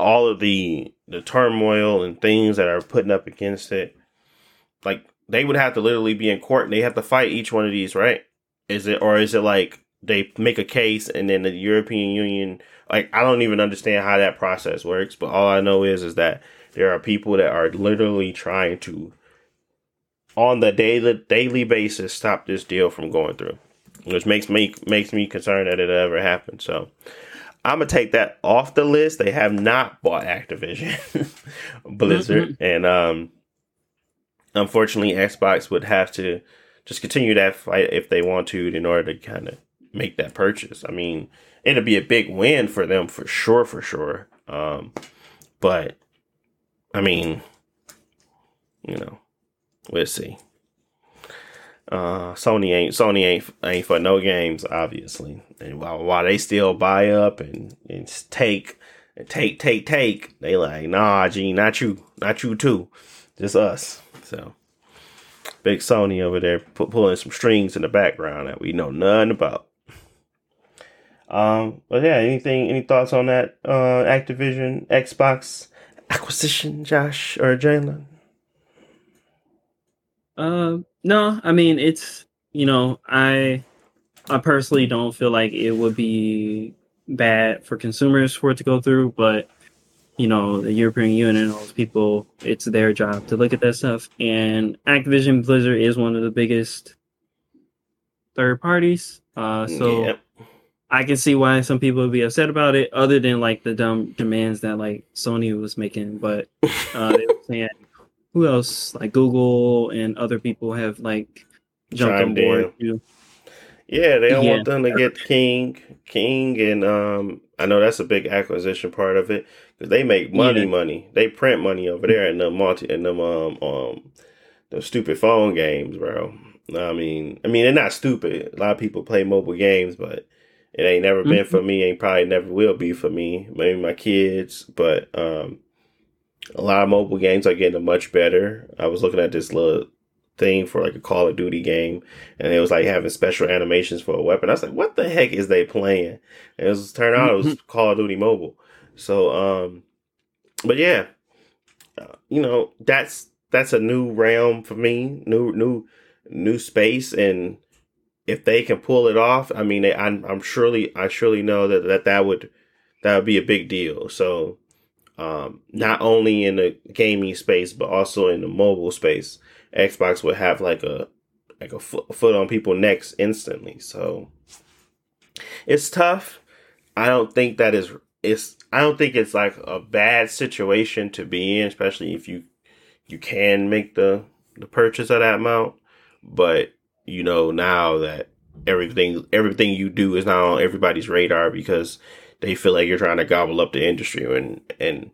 all of the the turmoil and things that are putting up against it, like they would have to literally be in court and they have to fight each one of these, right? Is it or is it like they make a case and then the European Union like I don't even understand how that process works, but all I know is is that there are people that are literally trying to on the daily daily basis stop this deal from going through. Which makes me makes me concerned that it ever happened. So I'm gonna take that off the list. They have not bought Activision [laughs] Blizzard, mm-hmm. and um, unfortunately, Xbox would have to just continue that fight if they want to in order to kind of make that purchase. I mean, it'll be a big win for them for sure, for sure. Um, but I mean, you know, we'll see. Uh, Sony ain't Sony ain't ain't for no games, obviously. And while, while they still buy up and, and take and take take take, they like nah, G, not you, not you too, just us. So big Sony over there pulling some strings in the background that we know nothing about. Um, but yeah, anything, any thoughts on that uh, Activision Xbox acquisition, Josh or Jalen? Uh, no, I mean it's you know I I personally don't feel like it would be bad for consumers for it to go through, but you know the European Union and all those people, it's their job to look at that stuff. And Activision Blizzard is one of the biggest third parties, uh, so. Yep. I can see why some people would be upset about it, other than like the dumb demands that like Sony was making. But uh, they were saying who else? Like Google and other people have like jumped on board too. Yeah, they don't yeah. want them to get King, King, and um, I know that's a big acquisition part of it because they make money, yeah. money. They print money over there in the multi in them um um the stupid phone games, bro. I mean, I mean they're not stupid. A lot of people play mobile games, but it ain't never mm-hmm. been for me. Ain't probably never will be for me. Maybe my kids, but um, a lot of mobile games are getting much better. I was looking at this little thing for like a Call of Duty game, and it was like having special animations for a weapon. I was like, "What the heck is they playing?" And it was turned out it was. [laughs] Call of Duty Mobile. So, um, but yeah, uh, you know that's that's a new realm for me, new new new space, and if they can pull it off, I mean, I'm, I'm surely I surely know that that that would that would be a big deal. So um, not only in the gaming space but also in the mobile space. Xbox would have like a like a foot, on people necks instantly. So it's tough. I don't think that is it's I don't think it's like a bad situation to be in, especially if you you can make the the purchase of that amount. But you know now that everything everything you do is not on everybody's radar because they feel like you're trying to gobble up the industry. And and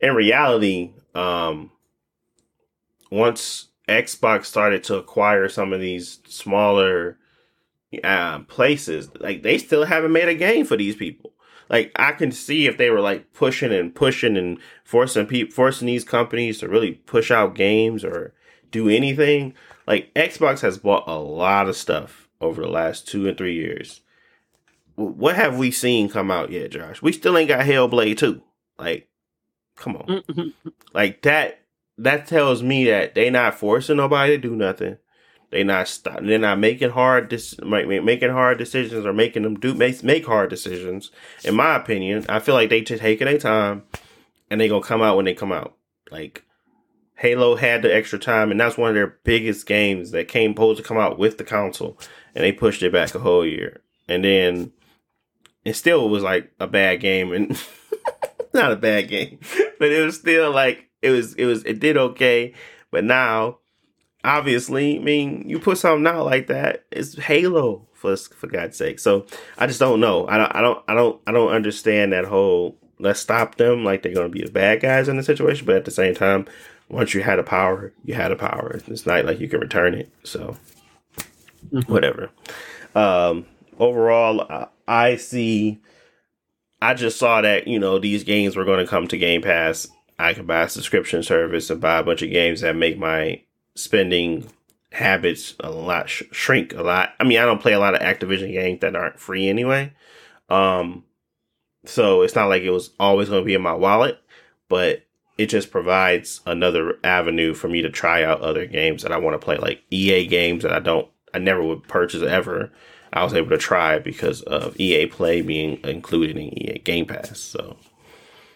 in reality um once xbox started to acquire some of these smaller uh, places like they still haven't made a game for these people. Like i can see if they were like pushing and pushing and forcing people forcing these companies to really push out games or do anything. Like xbox has bought a lot of stuff over the last two and three years what have we seen come out yet, Josh? We still ain't got Hellblade 2. Like, come on. Mm-hmm. like that that tells me that they not forcing nobody to do nothing. They not stop, they're not making hard dis- making hard decisions or making them do make, make hard decisions. In my opinion, I feel like they just taking their time and they gonna come out when they come out. Like Halo had the extra time, and that's one of their biggest games that came supposed to come out with the console, and they pushed it back a whole year. And then it still was like a bad game and [laughs] not a bad game, but it was still like it was it was it did okay. But now, obviously, I mean, you put something out like that, it's Halo for for God's sake. So I just don't know. I don't I don't I don't I don't understand that whole let's stop them like they're gonna be the bad guys in the situation. But at the same time, once you had a power, you had a power. It's not like you can return it. So mm-hmm. whatever. Um, overall, I see. I just saw that you know these games were going to come to Game Pass. I can buy a subscription service and buy a bunch of games that make my spending habits a lot sh- shrink a lot. I mean, I don't play a lot of Activision games that aren't free anyway. Um, so it's not like it was always going to be in my wallet, but it just provides another avenue for me to try out other games that I want to play, like EA games that I don't, I never would purchase ever. I was able to try because of EA Play being included in EA Game Pass. So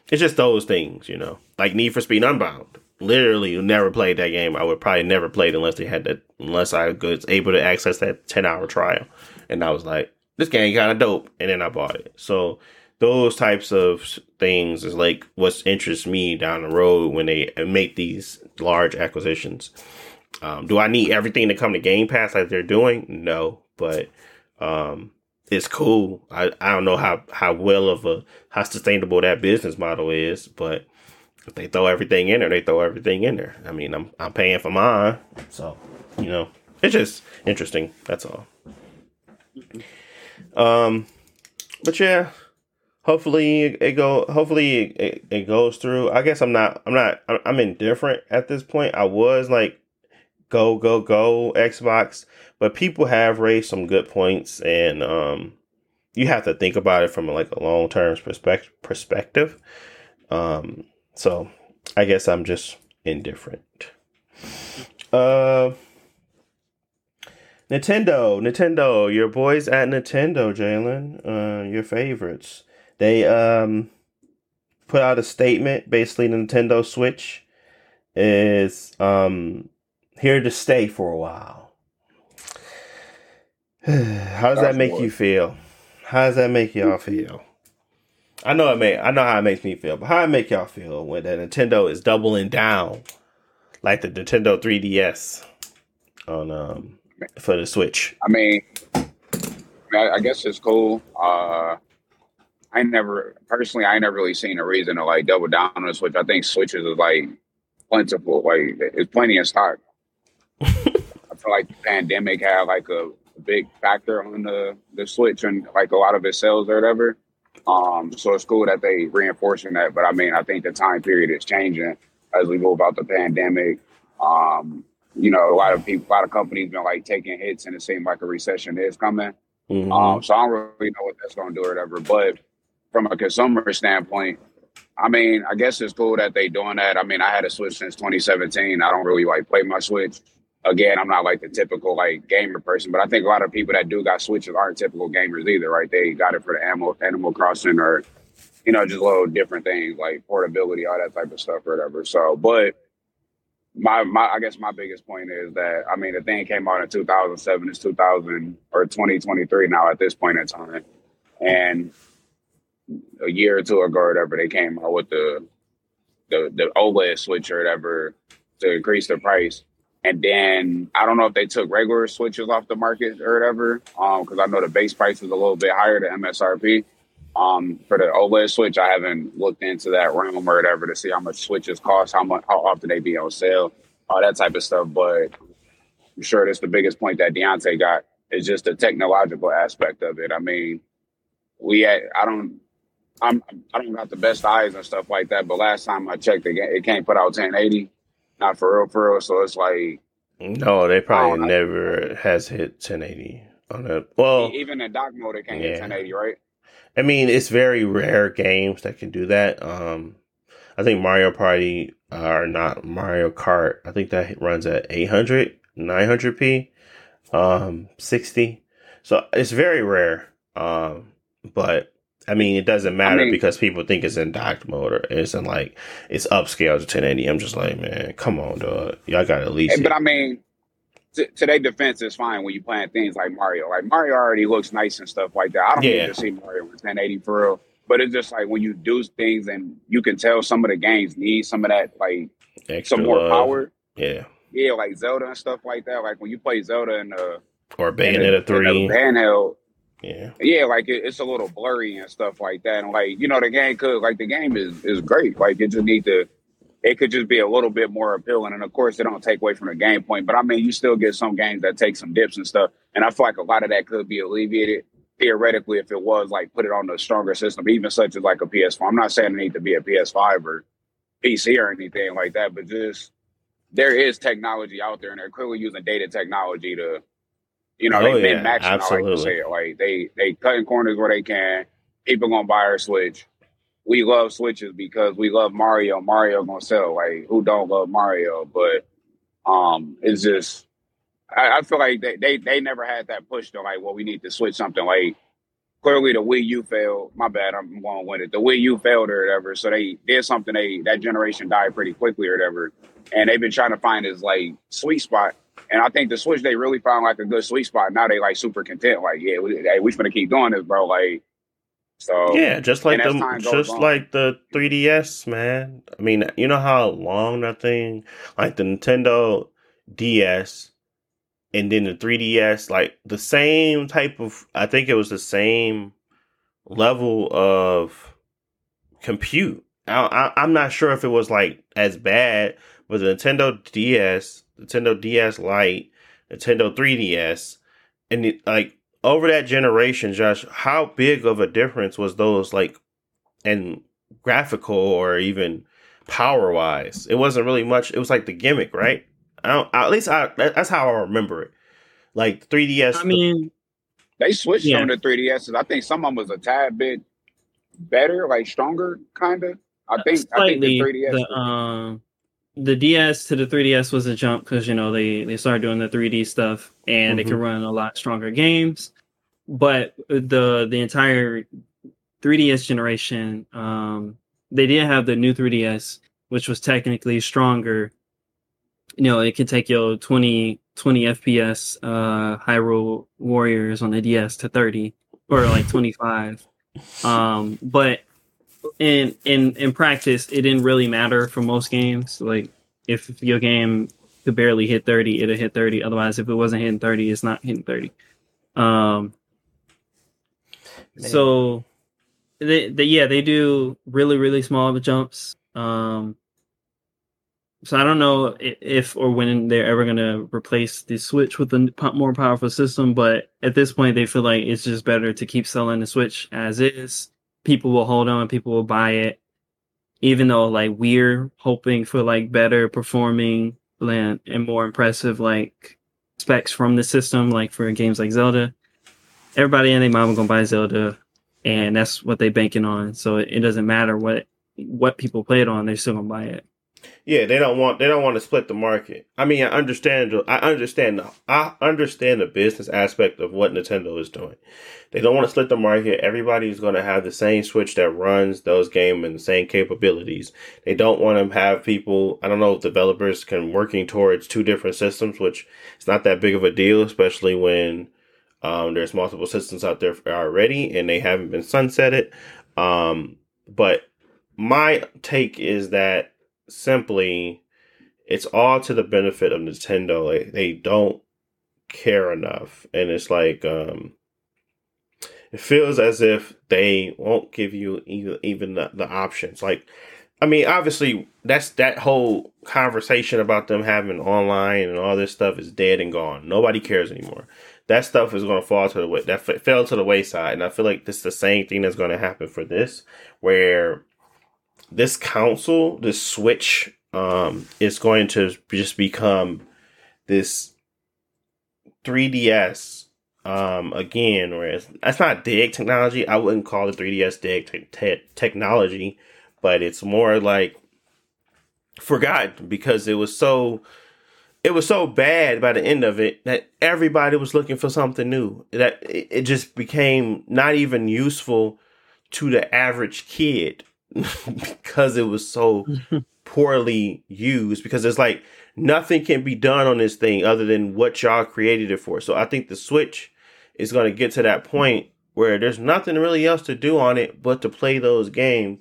it's just those things, you know, like Need for Speed Unbound. Literally, never played that game. I would probably never played unless they had that, unless I was able to access that ten hour trial. And I was like, this game kind of dope, and then I bought it. So those types of things is like what interests me down the road when they make these large acquisitions. Um, do I need everything to come to Game Pass like they're doing? No, but um, it's cool. I, I don't know how, how well of a how sustainable that business model is, but if they throw everything in there, they throw everything in there. I mean, I'm I'm paying for mine, so you know, it's just interesting. That's all. Um, but yeah, hopefully it go. Hopefully it, it goes through. I guess I'm not. I'm not. I'm indifferent at this point. I was like, go go go Xbox, but people have raised some good points, and um, you have to think about it from like a long term perspective. Perspective. Um, so I guess I'm just indifferent. Uh. Nintendo, Nintendo, your boys at Nintendo, Jalen, uh, your favorites. They um put out a statement. Basically, Nintendo Switch is um here to stay for a while. [sighs] How does that make you feel? How does that make y'all feel? I know it may I know how it makes me feel, but how it make y'all feel when the Nintendo is doubling down like the Nintendo 3DS on um for the Switch? I mean, I, I guess it's cool. Uh, I never personally, I never really seen a reason to like double down on the Switch. I think Switches is like plentiful, like it's plenty in stock. [laughs] I feel like the pandemic had like a big factor on the the Switch and like a lot of its sales or whatever. Um, so it's cool that they reinforcing that. But I mean, I think the time period is changing as we move out the pandemic. Um, you know, a lot of people, a lot of companies been like taking hits, and it seems like a recession is coming. Mhm. Um, so I don't really know what that's going to do or whatever. But from a consumer standpoint, I mean, I guess it's cool that they doing that. I mean, I had a Switch since 2017. I don't really like play my Switch. Again, I'm not like the typical like gamer person, but I think a lot of people that do got Switches aren't typical gamers either, right? They got it for the Animal Animal Crossing or you know just little different things like portability, all that type of stuff or whatever. So, but my my I guess my biggest point is that I mean the thing came out in 2007, it's 2000 or 2023 now at this point in time, and a year or two ago or whatever they came out with the the the OLED switch or whatever to increase the price. And then I don't know if they took regular switches off the market or whatever, because I know the base price is a little bit higher than MSRP. Um, for the OLED switch, I haven't looked into that realm or whatever to see how much switches cost, how much, how often they be on sale, all that type of stuff. But I'm sure that's the biggest point that Deontay got is just the technological aspect of it. I mean, we had, I don't, I'm, I don't got the best eyes and stuff like that. But last time I checked, it, it can't put out 1080, not for real, for real. So it's like No, they probably never has hit 1080 on it. Well, even in dock mode, it can't yeah. hit 1080, right? I mean, it's very rare games that can do that. Um, I think Mario Party or not Mario Kart. I think that runs at 800, 900p, um, 60. So it's very rare. Um, but I mean, it doesn't matter mean- because people think it's in docked mode or it's in like it's upscaled to 1080. I'm just like, man, come on, dog. Y'all got at least. But I mean, t- to their defense, is fine when you playing things like Mario. Like Mario already looks nice and stuff like that. I don't Yeah. need to see Mario with 1080 for real. But it's just like when you do things and you can tell some of the games need some of that, like extra some more love. power. Yeah. Yeah, like Zelda and stuff like that. Like when you play Zelda in the Or Bayonetta in 3. handheld, Yeah. yeah, like it, it's a little blurry and stuff like that. And like you know, the game could like the game is is great. Like it just need to. It could just be a little bit more appealing, and of course, it don't take away from the game point. But I mean, you still get some games that take some dips and stuff, and I feel like a lot of that could be alleviated theoretically if it was like put it on a stronger system, even such as like a PS4. I'm not saying it need to be a PS5 or PC or anything like that, but just there is technology out there, and they're clearly using data technology to, you know, Oh, they've yeah, been matching. I like to say it like they they cutting corners where they can. people gonna buy our Switch. We love Switches because we love Mario. Mario gonna sell. Like who don't love Mario? But um, it's just I, I feel like they, they they never had that push to like, well, we need to switch something. Like clearly the Wii U failed. My bad, I'm going with it. The Wii U failed or whatever. So they did something. They that generation died pretty quickly or whatever. And they've been trying to find this like sweet spot. And I think the Switch they really found like a good sweet spot. Now they like super content. Like yeah, we, hey, we just gonna keep doing this, bro. Like so Yeah, just like the just on- like the 3DS, man. I mean, you know how long that thing, like the Nintendo DS, and then the 3DS, like the same type of. I think it was the same level of compute. I, I, I'm not sure if it was like as bad, but the Nintendo DS, Nintendo DS Lite, Nintendo 3DS, and it, like over that generation, Josh, how big of a difference was those like and graphical or even power wise? It wasn't really much. It was like the gimmick, right? I don't, at least I that's how I remember it. Like 3DS. I mean, they switched Yeah. on the 3DSs. I think some of them was a tad bit better, like stronger, kind of. I think I think the 3DS. the um the DS to the 3DS was a jump because you know they they started doing the 3D stuff and they Mhm. can run a lot stronger games. But the the entire 3DS generation, um, they did have the new 3DS, which was technically stronger. You know, it could take your 20, 20 FPS uh, Hyrule Warriors on the DS to 30 or like [laughs] 25. Um, but in in in practice, it didn't really matter for most games. Like if your game could barely hit 30, it'll hit 30. Otherwise, if it wasn't hitting 30, it's not hitting 30. Um, Man. so they, they yeah they do really really small jumps um so i don't know if or when they're ever going to replace the switch with a more powerful system but at this point they feel like it's just better to keep selling the switch as is people will hold on people will buy it even though like we're hoping for like better performing and, and more impressive like specs from the system like for games like zelda everybody and their mama gonna buy zelda and that's what they banking on. So it, it doesn't matter what what people play it on; they're still gonna buy it. Yeah, they don't want they don't want to split the market. I mean, I understand I understand the- I understand the business aspect of what Nintendo is doing. They don't want to split the market. Everybody's going to have the same Switch that runs those games and the same capabilities. They don't want to have people. I don't know if developers can working towards two different systems, which is not that big of a deal, especially when um, there's multiple systems out there already and they haven't been sunsetted. Um, but my take is that simply it's all to the benefit of Nintendo. Like they don't care enough, and it's like um, it feels as if they won't give you even even the, the options. Like, I mean, obviously that's that whole conversation about them having online and all this stuff is dead and gone. Nobody cares anymore. That stuff is going to fall to the way that f- fell to the wayside, and I feel like this is the same thing that's going to happen for this, where this console, this Switch, um, is going to just become this 3DS um again whereas that's not dead technology. I wouldn't call the 3ds dead te- te- technology but it's more like forgotten because it was so it was so bad by the end of it that everybody was looking for something new. That it, it just became not even useful to the average kid [laughs] because it was so poorly used because it's like nothing can be done on this thing other than what y'all created it for. So I think the Switch is going to get to that point where there's nothing really else to do on it but to play those games.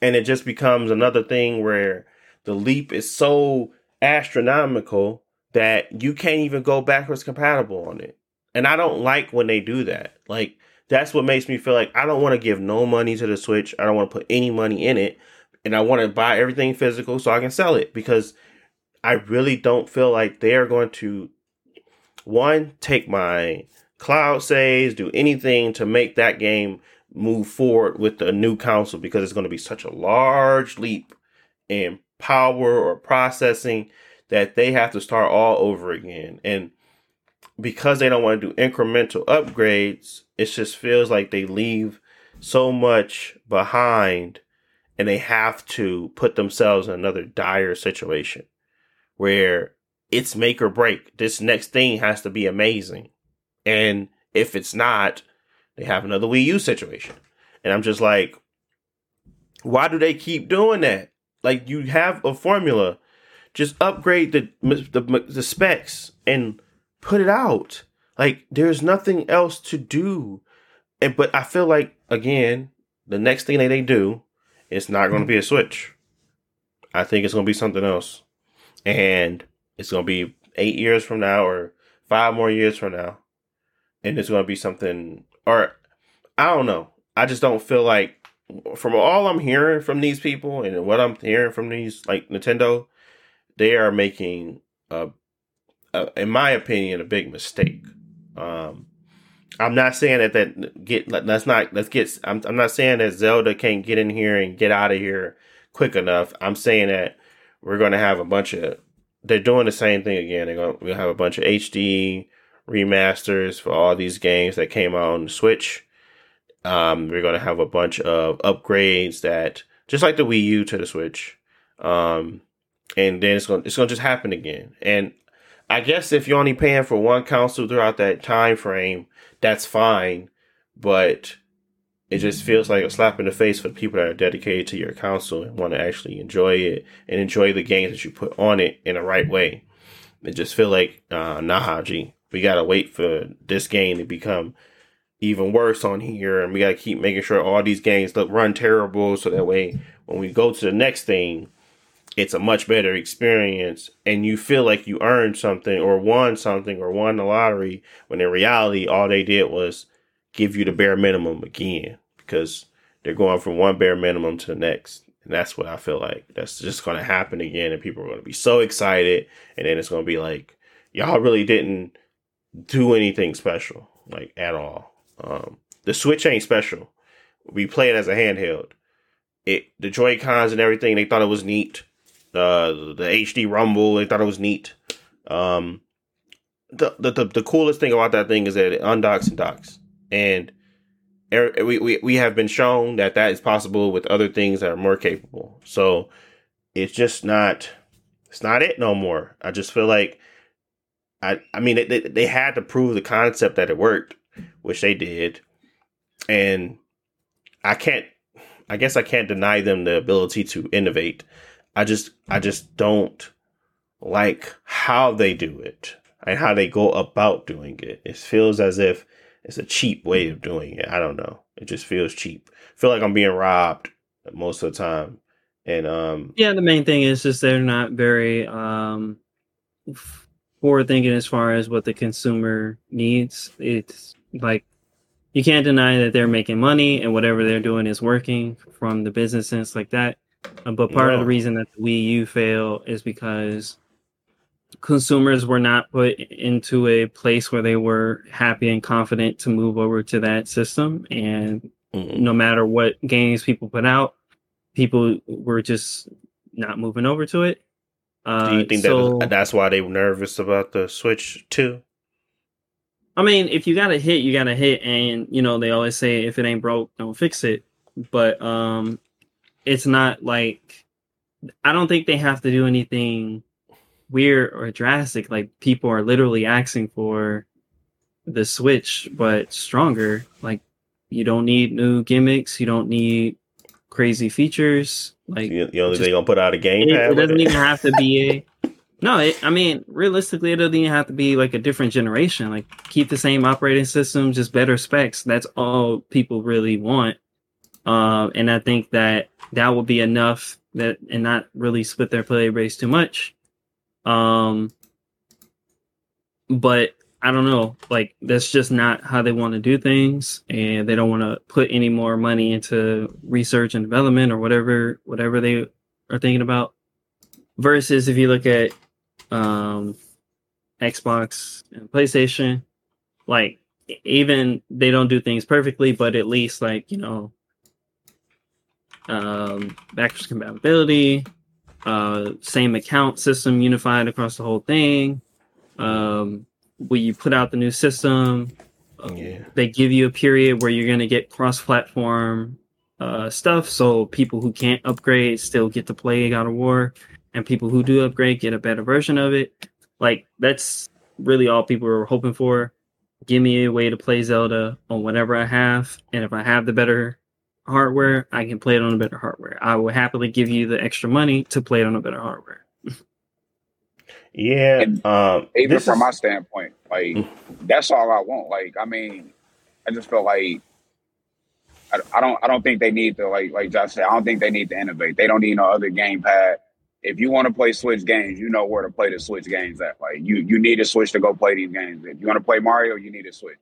And it just becomes another thing where the leap is so astronomical that you can't even go backwards compatible on it. And I don't like when they do that. Like, that's what makes me feel like I don't want to give no money to the Switch. I don't want to put any money in it. And I want to buy everything physical so I can sell it because I really don't feel like they are going to one take my cloud saves, do anything to make that game move forward with the new console because it's going to be such a large leap in power or processing that they have to start all over again. And because they don't want to do incremental upgrades, it just feels like they leave so much behind and they have to put themselves in another dire situation where it's make or break. This next thing has to be amazing. And if it's not, they have another Wii U situation. And I'm just like, why do they keep doing that? Like you have a formula, just upgrade the the, the specs and put it out. Like there's nothing else to do. And but I feel like again, the next thing that they do, it's not going to be a Switch. I think it's going to be something else, and it's going to be eight years from now or five more years from now, and it's going to be something. Or I don't know. I just don't feel like from all I'm hearing from these people and what I'm hearing from these like Nintendo, they are making a, a in my opinion, a big mistake. Um, I'm not saying that that get let's not let's get I'm I'm not saying that Zelda can't get in here and get out of here quick enough. I'm saying that we're going to have a bunch of they're doing the same thing again. They're going to have a bunch of HD remasters for all these games that came out on the Switch. Um, we're going to have a bunch of upgrades that just like the Wii U to the Switch. Um, and then it's going it's going to just happen again. And I guess if you're only paying for one console throughout that time frame, that's fine. But it just feels like a slap in the face for the people that are dedicated to your console and want to actually enjoy it and enjoy the games that you put on it in the right way. It just feel like, uh, nah, G, we gotta wait for this game to become even worse on here, and we gotta keep making sure all these games look run terrible, so that way when we go to the next thing, it's a much better experience and you feel like you earned something or won something or won the lottery when in reality all they did was give you the bare minimum again because they're going from one bare minimum to the next. And that's what i feel like. That's just going to happen again and people are going to be so excited and then it's going to be like y'all really didn't do anything special like at all. Um, the switch ain't special. We play it as a handheld. It the joy cons and everything they thought it was neat uh, the HD Rumble. They thought it was neat. Um, the, the, the coolest thing about that thing is that it undocks and docks, and er, we, we we have been shown that that is possible with other things that are more capable. So it's just not it's not it no more. I just feel like I I mean they they had to prove the concept that it worked, which they did, and I can't. I guess I can't deny them the ability to innovate I just I just don't like how they do it and how they go about doing it. It feels as if it's a cheap way of doing it. I don't know. It just feels cheap. I feel like I'm being robbed most of the time. And um yeah, the main thing is just they're not very um forward thinking as far as what the consumer needs. It's like you can't deny that they're making money and whatever they're doing is working from the business sense like that. Uh, but part no. of the reason that the Wii U failed is because consumers were not put into a place where they were happy and confident to move over to that system. And mm-hmm. no matter what games people put out, people were just not moving over to it. Uh, Do you think so, that that's why they were nervous about the Switch too? I mean, if you got a hit, you got a hit, and you know they always say if it ain't broke, don't fix it. But um, it's not like I don't think they have to do anything weird or drastic. Like people are literally asking for the Switch, but stronger. Like you don't need new gimmicks. You don't need crazy features. Like you, you only just, they gonna put out a game. It, it doesn't even have to be [laughs] a. No, it, I mean realistically, it doesn't even have to be like a different generation. Like keep the same operating system, just better specs. That's all people really want. Uh, and I think that that will be enough that and not really split their player base too much. Um, but I don't know, like that's just not how they want to do things, and they don't want to put any more money into research and development or whatever whatever they are thinking about. Versus if you look at um, Xbox and PlayStation, like even they don't do things perfectly, but at least like you know um, backwards compatibility, uh, same account system unified across the whole thing. Um, when you put out the new system, Yeah. they give you a period where you're going to get cross-platform uh, stuff, so people who can't upgrade still get to play God of War, and people who do upgrade get a better version of it. Like that's really all people are hoping for. Give me a way to play Zelda on whatever I have, and if I have the better hardware, I can play it on a better hardware. I will happily give you the extra money to play it on a better hardware. Yeah. And Um, even from is- my standpoint, like Mm. that's all I want. Like, I mean, I just feel like I, I don't I don't think they need to like like Josh said. I don't think they need to innovate. They don't need no other gamepad. If you want to play Switch games, you know where to play the Switch games at. Like you you need a Switch to go play these games. If you want to play Mario, you need a Switch.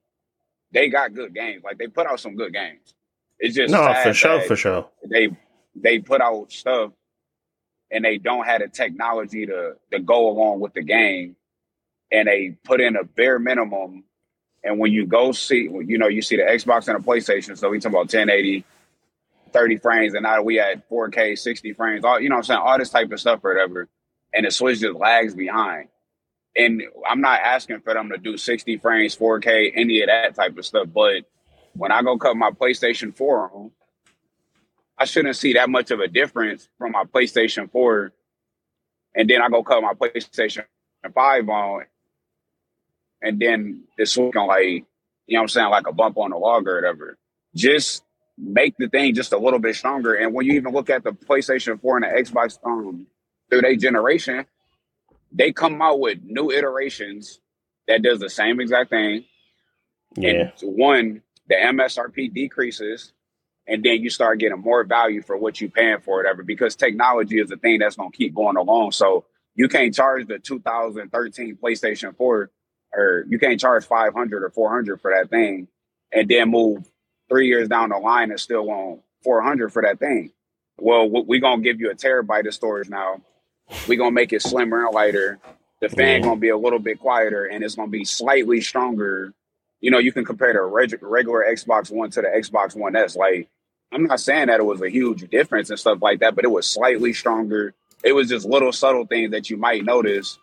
They got good games. Like they put out some good games. It's just no, for sure, for sure. they they put out stuff and they don't have the technology to to go along with the game. And they put in a bare minimum. And when you go see you know you see the xbox and the playstation so we talking about 1080 30 frames and now we had 4k 60 frames all you know what i'm saying? All this type of stuff or whatever. And the switch just lags behind. And i'm not asking for them to do 60 frames 4k any of that type of stuff but when i go cut my playstation 4 on I shouldn't see that much of a difference from my PlayStation 4. And then I go cut my PlayStation 5 on. And then this week on like, you know what I'm saying, like a bump on the log or whatever. Just make the thing just a little bit stronger. And when you even look at the PlayStation 4 and the Xbox um through their generation, they come out with new iterations that does the same exact thing. Yeah. And one, the MSRP decreases, and then you start getting more value for what you're paying for, whatever. Because technology is the thing that's going to keep going along. So you can't charge the 2013 PlayStation 4, or you can't charge 500 or 400 for that thing, and then move three years down the line and still want 400 for that thing. Well, we're gonna give you a terabyte of storage now. We're gonna make it slimmer and lighter. The fan gonna be a little bit quieter, and it's gonna be slightly stronger you know, you can compare the reg- regular Xbox One to the Xbox One S. Like, I'm not saying that it was a huge difference and stuff like that, but it was slightly stronger. It was just little subtle things that you might notice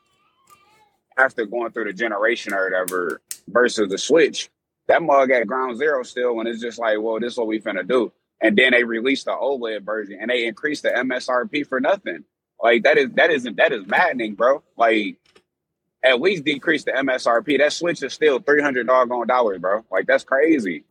after going through the generation or whatever versus the Switch. That mug at ground zero still, and it's just like, well, this is what we finna do. And then they released the OLED version, and they increased the MSRP for nothing. Like that is that isn't that is maddening, bro. Like at least decrease the MSRP. That Switch is still three hundred doggone dollars, bro. Like that's crazy.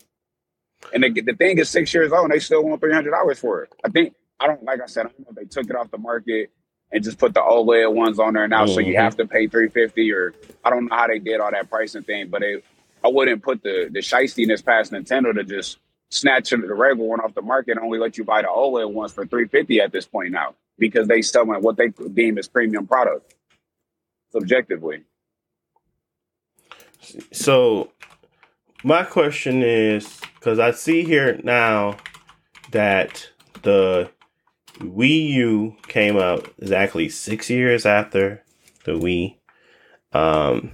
And the, the thing is six years old, and they still want three hundred dollars for it. I think I don't like I said. I don't know if they took it off the market and just put the OLED ones on there now, so you Mhm. have to pay three fifty or I don't know how they did all that pricing thing, but they I wouldn't put the the shystiness past Nintendo to just snatch the regular one off the market and only let you buy the OLED ones for three fifty at this point now because they selling what they deem as premium product subjectively. So my question is because I see here now that the Wii U came out exactly six years after the Wii. Um,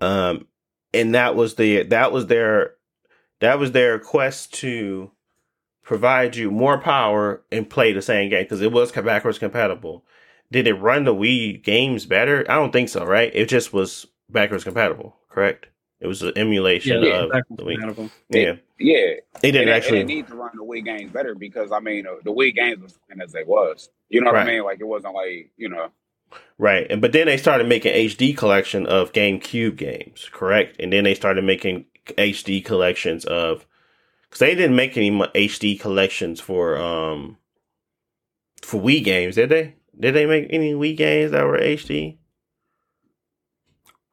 um, and that was the that was their that was their quest to provide you more power and play the same game because it was backwards compatible. Did it run the Wii games better? I don't think so, right? It just was backwards compatible, correct? It was an emulation Yeah, of backwards the Wii. compatible. Yeah, Yeah, it didn't and it- actually. and it need to run the Wii games better because I mean uh, the Wii games was fine as they was. You know what Right. I mean? Like it wasn't like you know. Right. And but then they started making HD collection of GameCube games, correct? And then they started making HD collections of cuz they didn't make any HD collections for um for Wii games, did they? Did they make any Wii games that were HD?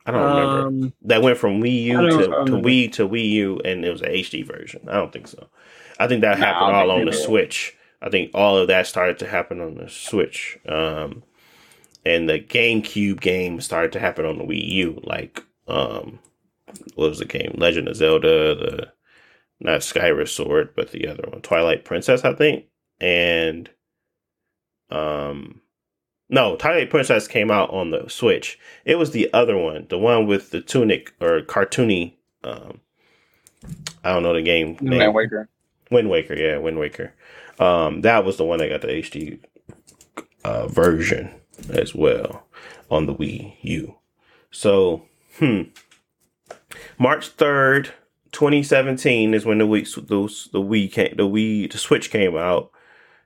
I don't remember. Um, That went from Wii U to, to. Wii to Wii U and it was an HD version. I don't think so. I think that Nah, happened all on the did. Switch. I think all of that started to happen on the Switch. Um and the GameCube game started to happen on the Wii U, like um, what was the game? Legend of Zelda, the not Skyward Sword, but the other one, Twilight Princess, I think, and um, no, Twilight Princess came out on the Switch. It was the other one, the one with the tunic or cartoony. Um, I don't know the game name. Man Waker. Wind Waker, yeah, Wind Waker. Um, that was the one that got the HD uh, version as well on the Wii U. So, hmm, March third, twenty seventeen is when the week the the Wii came the Wii the Switch came out.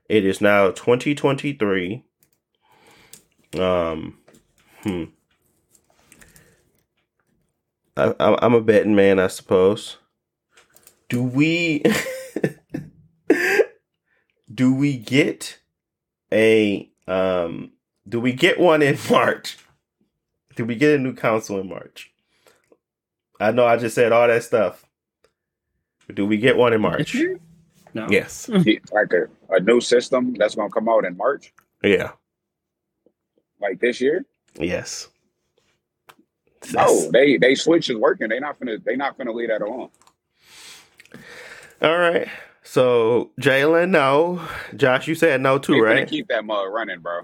It is now twenty twenty three. Um, hmm. I, I, I'm a betting man, I suppose. Do we? [laughs] do we get a um? Do we get one in [laughs] March? Do we get a new console in March? I know I just said all that stuff. But do we get one in March? No. Yes. like a, a new system that's gonna come out in March, Yeah. Like this year. Yes. Oh, no, they they switch is working. They not gonna they not gonna leave that alone. All right. So Jalen, no. Josh, you said no too, finna right? keep that mud running, bro.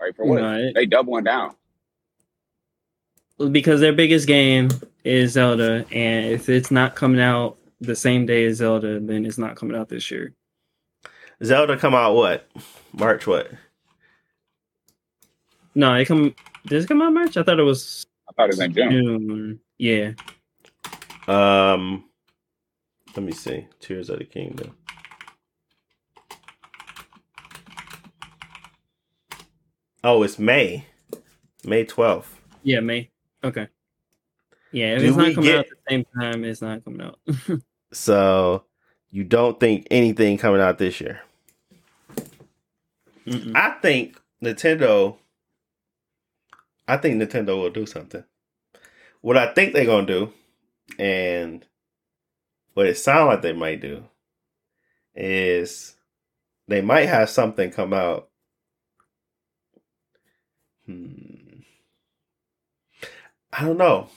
Like for what? No, it- They doubling down. because their biggest game is Zelda, and if it's not coming out the same day as Zelda, then it's not coming out this year. Zelda come out what? March what? No, it come. Does it come out March? I thought it was I thought it was in June. June. Yeah, Um let me see. Tears of the Kingdom. Oh, it's May. May 12th. yeah, May. Okay. Yeah, if Do it's not coming get- out at the same time, it's not coming out. [laughs] So you don't think anything coming out this year? Mm-mm. I think Nintendo. I think Nintendo will do something. What I think they're gonna do, and what it sounds like they might do, is they might have something come out. Hmm. I don't know.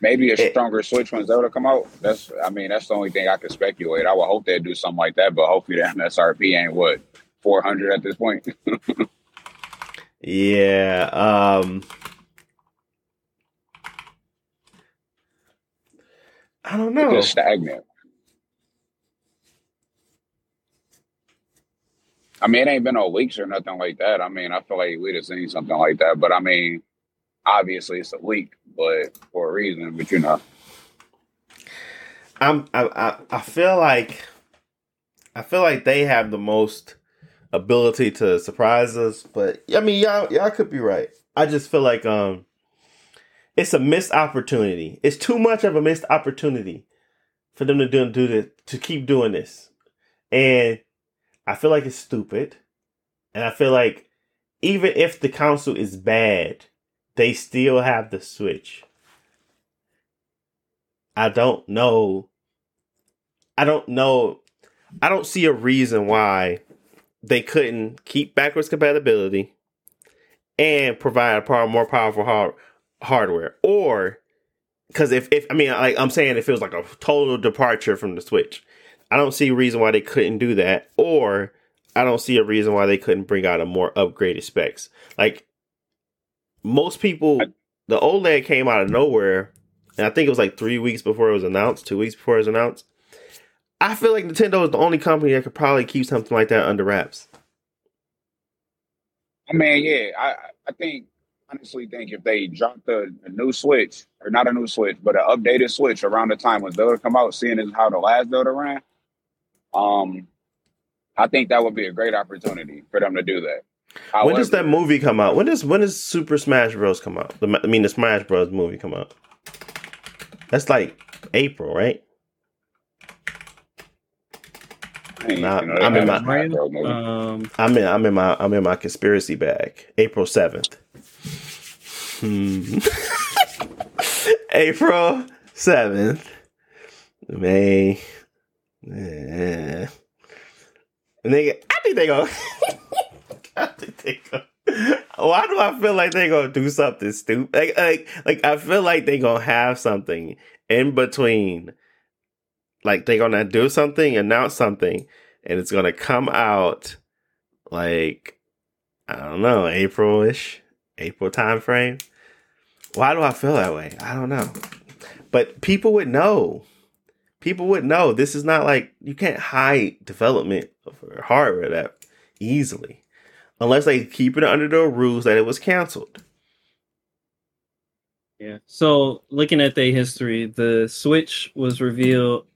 Maybe a It- stronger Switch when Zelda come out. That's I mean that's the only thing I could speculate. I would hope they'd do something like that, but hopefully the MSRP ain't what four hundred at this point. [laughs] Yeah. Um I don't know. Just stagnant. I mean, it ain't been no leaks or nothing like that. I mean, I feel like we'd have seen something like that, but I mean, obviously it's a leak, but for a reason. But you know, I'm I, I I feel like I feel like they have the most ability to surprise us, but I mean y'all y'all could be right. I just feel like um it's a missed opportunity. It's too much of a missed opportunity for them to do do this to keep doing this. And I feel like it's stupid. And I feel like even if the console is bad, they still have the switch. I don't know. I don't know. I don't see a reason why they couldn't keep backwards compatibility and provide a power, more powerful hard, hardware. Or because if, if I mean like I'm saying if it feels like a total departure from the Switch. I don't see a reason why they couldn't do that. Or I don't see a reason why they couldn't bring out a more upgraded specs. Like most people, the OLED came out of nowhere, and I think it was like three weeks before it was announced, two weeks before it was announced. I feel like Nintendo is the only company that could probably keep something like that under wraps. I mean, yeah, I I think honestly think if they dropped a, a new Switch or not a new Switch, but an updated Switch around the time when Zelda come out, seeing as how the last Zelda ran, um, I think that would be a great opportunity for them to do that. when does that movie come out? When does when does Super Smash Bros. come out? The, I mean, the Smash Bros. movie come out. That's like April, right? I ain't- Nah, you know, I'm in my- a Smash Bros. movie. Um, I'm in I'm in my I'm in my conspiracy bag. April seventh. Hmm. [laughs] April seventh. May. Eh. And they, I think they go. [laughs] I think they go. Why do I feel like they gonna do something stupid? Like, like, like I feel like they gonna have something in between. Like they're gonna do something, announce something, and it's gonna come out like I don't know, April ish, April time frame. Why do I feel that way? I don't know. But people would know. People would know. This is not like you can't hide development of hardware that easily. Unless they keep it under the rules that it was canceled. Yeah. So looking at the history, the Switch was revealed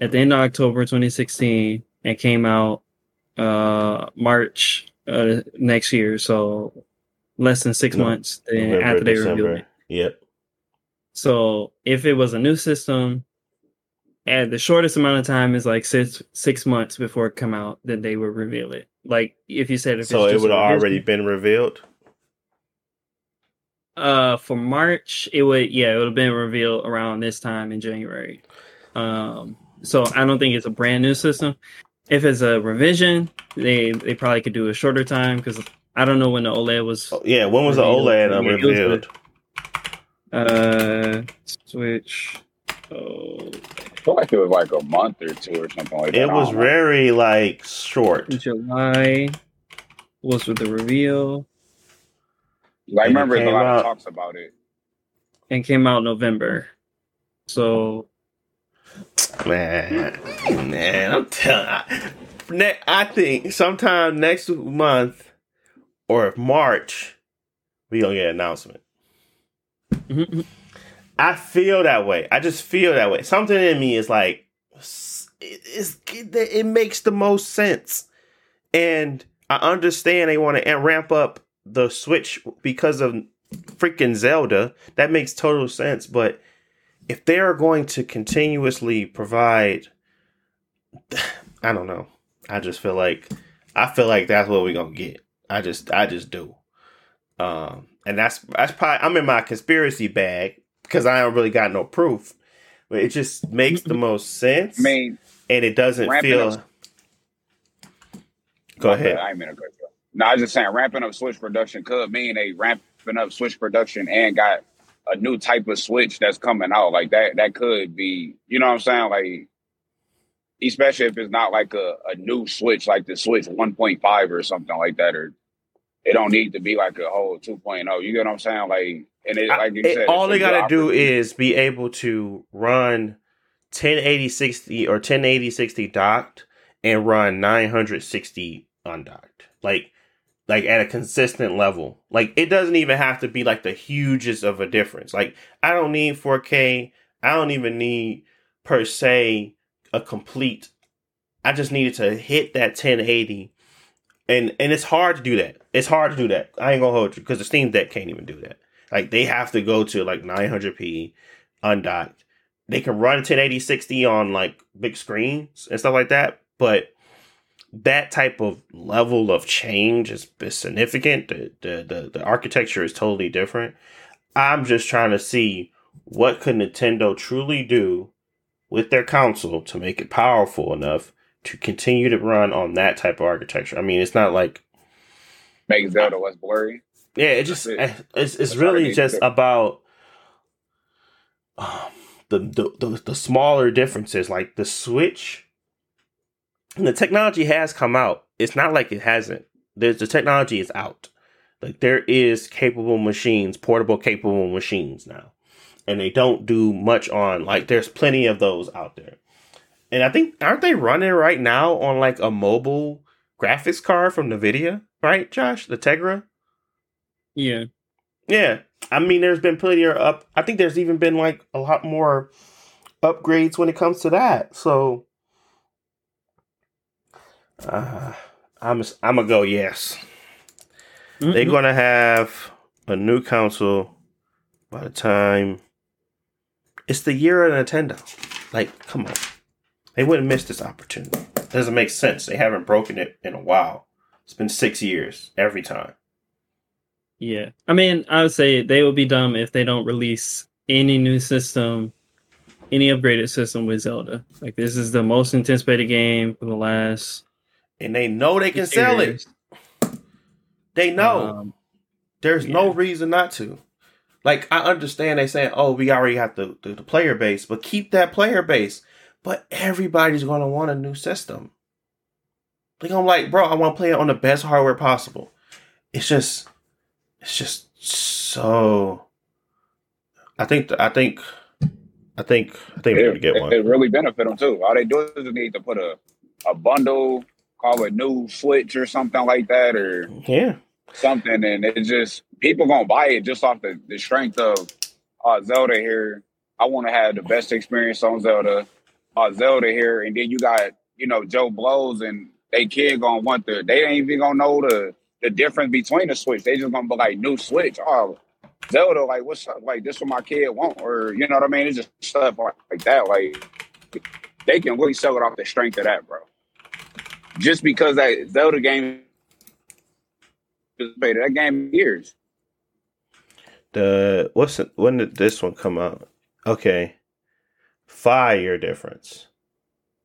at the end of October 2016 and came out uh March uh, next year. So less than six No, months then November, after they revealed it. Yep. So if it was a new system, and the shortest amount of time is like six six months before it come out, then they would reveal it. Like if you said if So it would have already been revealed. Uh, for March, it would yeah, it would have been revealed around this time in January. Um, so I don't think it's a brand new system. If it's a revision, they they probably could do a shorter time because I don't know when the OLED was. Oh, yeah. When was the OLED uh, Yeah, it was the- revealed? Uh, Switch. Oh, I feel like it was like a month or two or something like that. It was don't know. very like short. July was with the reveal Like, I And it remember there's a lot out- of talks about it. and came out November. So Man, man, I'm telling. I, I think sometime next month or March, we gonna get an announcement. mhm, I feel that way. I just feel that way. Something in me is like, it, it makes the most sense, and I understand they want to ramp up the Switch because of freaking Zelda. That makes total sense, but if they are going to continuously provide, I don't know. I just feel like I feel like that's what we're gonna get. I just I just do. Um, and that's that's probably I'm in my conspiracy bag because I don't really got no proof, but it just makes the [laughs] most sense, I mean, and it doesn't feel. up- Go Okay, ahead. I mean to cut you off. No, I was just saying ramping up Switch production could mean they ramping up Switch production and got a new type of Switch that's coming out. Like that, that could be, you know what I'm saying? Like, especially if it's not like a, a new Switch, like the Switch 1.5 or something like that, or it don't need to be like a whole 2.0. You get what I'm saying? Like, and it, like you It- said, all they gotta do is be able to run 1080 60 or 1080 60 docked and run 960 undocked. Like like at a consistent level. Like it doesn't even have to be like the hugest of a difference. Like I don't need 4K. I don't even need per se a complete I just needed to hit that 1080 and and it's hard to do that. It's hard to do that. I ain't gonna hold you because the Steam Deck can't even do that. Like they have to go to like 900p undocked. They can run 1080 60 on like big screens and stuff like that, but that type of level of change is, is significant. The, the the the architecture is totally different. I'm just trying to see what could Nintendo truly do with their console to make it powerful enough to continue to run on that type of architecture. I mean, it's not like make Zelda less blurry. yeah, it just That's it's it's That's really just to about um, the, the the the smaller differences, like the Switch. And the technology has come out. It's not like it hasn't. There's the technology is out. Like there is capable machines, portable capable machines now, and they don't do much on like. There's plenty of those out there, and I think aren't they running right now on like a mobile graphics card from Nvidia, right, Josh? The Tegra. yeah, Yeah, I mean, there's been plenty of up. I think there's even been like a lot more upgrades when it comes to that. So, uh, I'm I'm gonna go yes. They're Mhm. gonna have a new console by the time it's the year of Nintendo. Like, come on, they wouldn't miss this opportunity. It doesn't make sense. They haven't broken it in a while. It's been six years every time. Yeah. I mean, I would say they would be dumb if they don't release any new system, any upgraded system with Zelda. Like this is the most anticipated game for the last And they know they can sell it. years. They know. Um, There's no reason not to. Like I understand they saying, "Oh, we already have the, the the player base," but keep that player base. But everybody's gonna want a new system. Like I'm like, bro, I want to play it on the best hardware possible. It's just, it's just so. I think, I think, I think, I think we're gonna It, get it, one. it really benefit them too. All they do is they need to put a, a bundle, call it new Switch or something like that, or Yeah, something, and it just people gonna buy it just off the, the strength of uh, Zelda here. I want to have the best experience on Zelda. Uh, Zelda here, and then you got you know Joe Blows and they kid gonna want the. They ain't even gonna know the the difference between the Switch. They just gonna be like new Switch. Oh, Zelda, like what's up? Like this what my kid want, or you know what I mean? It's just stuff like, like that. Like they can really sell it off the strength of that, bro. Just because that Zelda game, that game years. The what's it, when did this one come out? Okay, five year difference.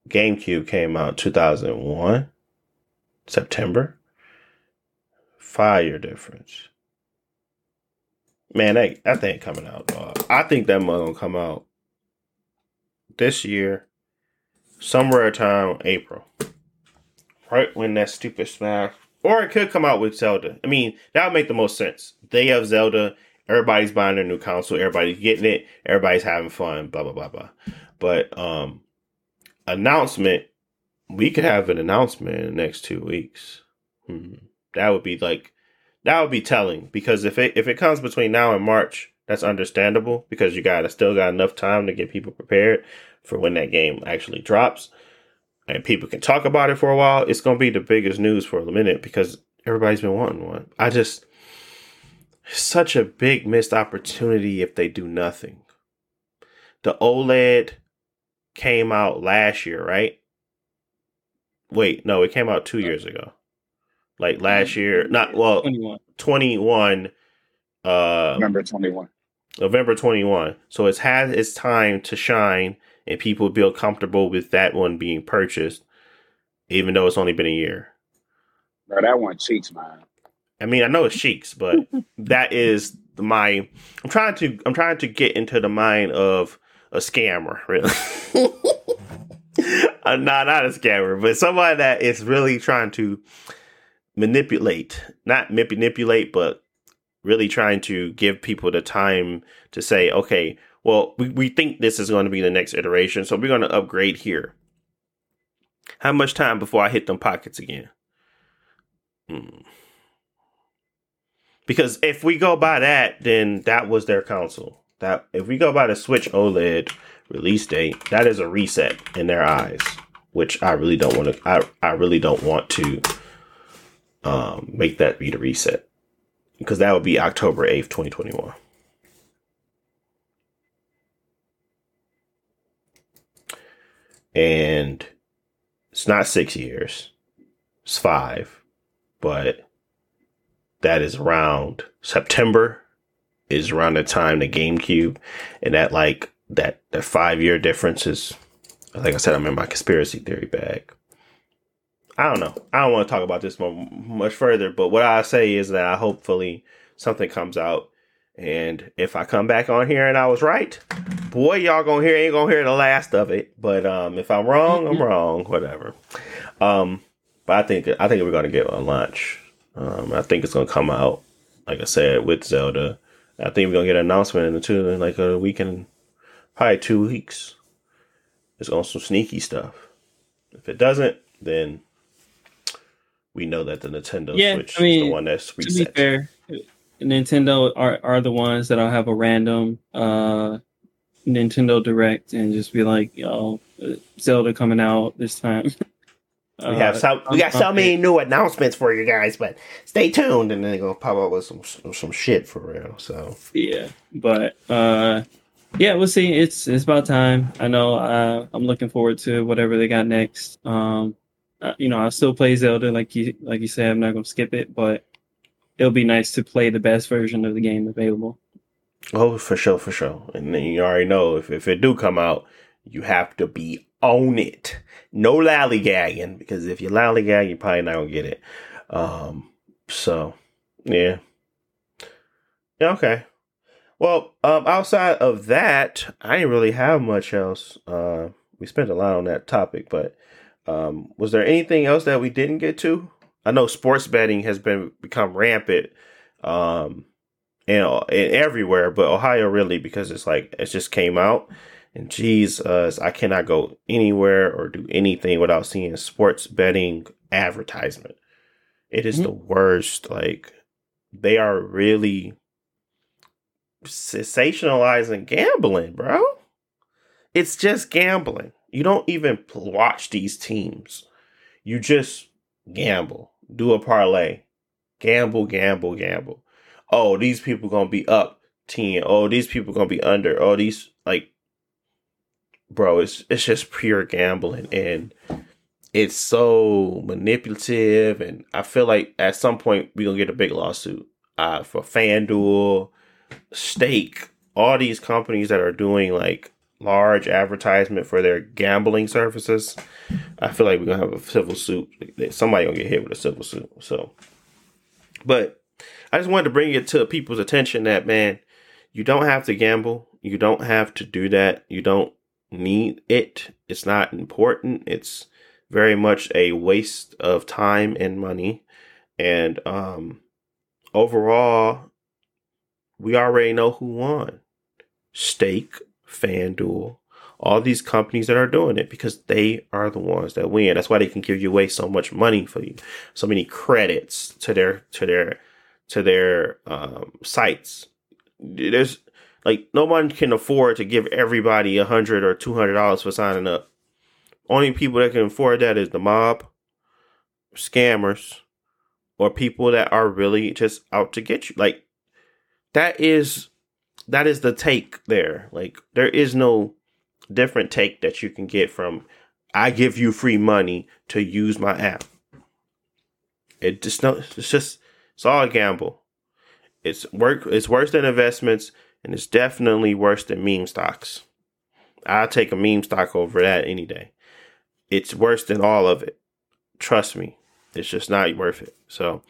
GameCube came out two thousand one, September. Five year difference. Man, that that thing coming out, dog. I think that mug gonna come out this year, somewhere time April, right when that stupid Smash, or it could come out with Zelda. I mean, that would make the most sense. They have Zelda. Everybody's buying their new console. Everybody's getting it. Everybody's having fun. Blah blah blah blah. But um, announcement. We could have an announcement in the next two weeks. Hmm. That would be like that would be telling because if it if it comes between now and March, that's understandable because you got to still got enough time to get people prepared for when that game actually drops and people can talk about it for a while. It's going to be the biggest news for a minute because everybody's been wanting one. I just such a big missed opportunity if they do nothing. The OLED came out last year, right? Wait, no, it came out 2 years ago like last year. Not well, 21. 21 uh November 21. November 21. So it's had its time to shine and people feel comfortable with that one being purchased even though it's only been a year. Bro, that one cheeks, man. I mean, I know it's cheeks, but [laughs] that is my I'm trying to I'm trying to get into the mind of a scammer, really. [laughs] uh, not not a scammer, but somebody that is really trying to manipulate, not manipulate, but really trying to give people the time to say, okay, well, we, we think this is going to be the next iteration, so we're going to upgrade here. How much time before I hit them pockets again? Hmm. Because if we go by that, then that was their console. That if we go by the Switch OLED release date, that is a reset in their eyes, which I really don't want to. I I really don't want to um, make that be the reset because that would be October 8th, 2021. And it's not six years, it's five, but that is around September is around the time the GameCube, and that like that that five year difference is, like I said, I'm in my conspiracy theory bag. I don't know. I don't want to talk about this much further, but what I say is that I hopefully something comes out. And if I come back on here and I was right, boy, y'all gonna hear ain't gonna hear the last of it. But um, if I'm wrong, I'm wrong. Whatever. Um, but I think I think we're gonna get a launch. Um, I think it's gonna come out, like I said, with Zelda. I think we're gonna get an announcement in the two in like a week and probably two weeks. It's on some sneaky stuff. If it doesn't, then we know that the Nintendo yeah, Switch I mean, is the one that's reset. To be fair, Nintendo are, are the ones that I'll have a random uh, Nintendo Direct and just be like, yo, Zelda coming out this time. we have some, we got so many new announcements for you guys, but stay tuned, and then they're gonna pop up with some some shit for real. So yeah, but uh, yeah, we'll see. It's it's about time. I know. Uh, I'm looking forward to whatever they got next. Um, uh, you know, I'll still play Zelda like you like you said. I'm not gonna skip it, but it'll be nice to play the best version of the game available. Oh, for sure, for sure. And then you already know if if it do come out, you have to be on it. No lollygagging because if you lollygag, you're probably not gonna get it. Um, so yeah, yeah, okay. Well, um, outside of that, I didn't really have much else. Uh, we spent a lot on that topic, but um, was there anything else that we didn't get to? I know sports betting has been become rampant, um, and, and everywhere, but Ohio really because it's like it just came out, and geez, uh, I cannot go anywhere or do anything without seeing sports betting advertisement. It is mm-hmm. the worst. Like they are really sensationalizing gambling, bro. It's just gambling. You don't even watch these teams. You just gamble. Do a parlay. Gamble, gamble, gamble. Oh, these people gonna be up 10. Oh, these people gonna be under. Oh, these like bro, it's it's just pure gambling and it's so manipulative and I feel like at some point we're gonna get a big lawsuit uh, for FanDuel, Stake, all these companies that are doing like large advertisement for their gambling services. I feel like we're gonna have a civil suit. Somebody gonna get hit with a civil suit. So, but I just wanted to bring it to people's attention that man, you don't have to gamble. You don't have to do that. You don't need it. It's not important. It's very much a waste of time and money. And um overall, we already know who won. Stake, FanDuel, all these companies that are doing it because they are the ones that win. That's why they can give you away so much money for you, so many credits to their to their to their um, sites. There's like no one can afford to give everybody a hundred or two hundred dollars for signing up. Only people that can afford that is the mob, scammers, or people that are really just out to get you. Like that is that is the take there. Like there is no different take that you can get from I give you free money to use my app. It just no it's just it's all a gamble. It's work it's worse than investments and it's definitely worse than meme stocks. I'll take a meme stock over that any day. It's worse than all of it. Trust me. It's just not worth it. So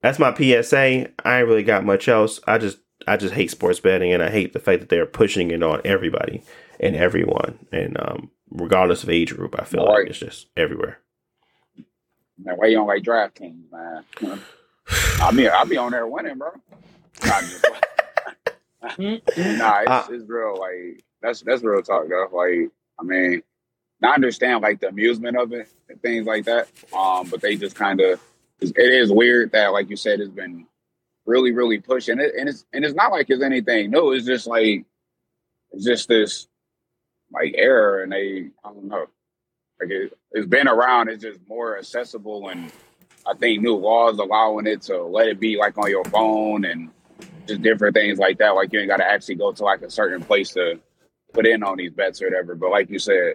that's my PSA. I ain't really got much else. I just I just hate sports betting and I hate the fact that they're pushing it on everybody and everyone. And um, regardless of age group, I feel like it's just everywhere. Man, why you don't like DraftKings, man? [sighs] I mean, I'll be on there winning, bro. [laughs] nah, it's, uh, it's real. Like that's that's real talk, though. Like, I mean, I understand like the amusement of it and things like that. Um, but they just kind of it is weird that, like you said, it's been really, really pushing it, and it's and it's not like it's anything new. It's just like it's just this like error, and they I don't know, like it, it's been around. It's just more accessible, and I think new laws allowing it to let it be like on your phone and just different things like that. Like you ain't got to actually go to like a certain place to put in on these bets or whatever. But like you said,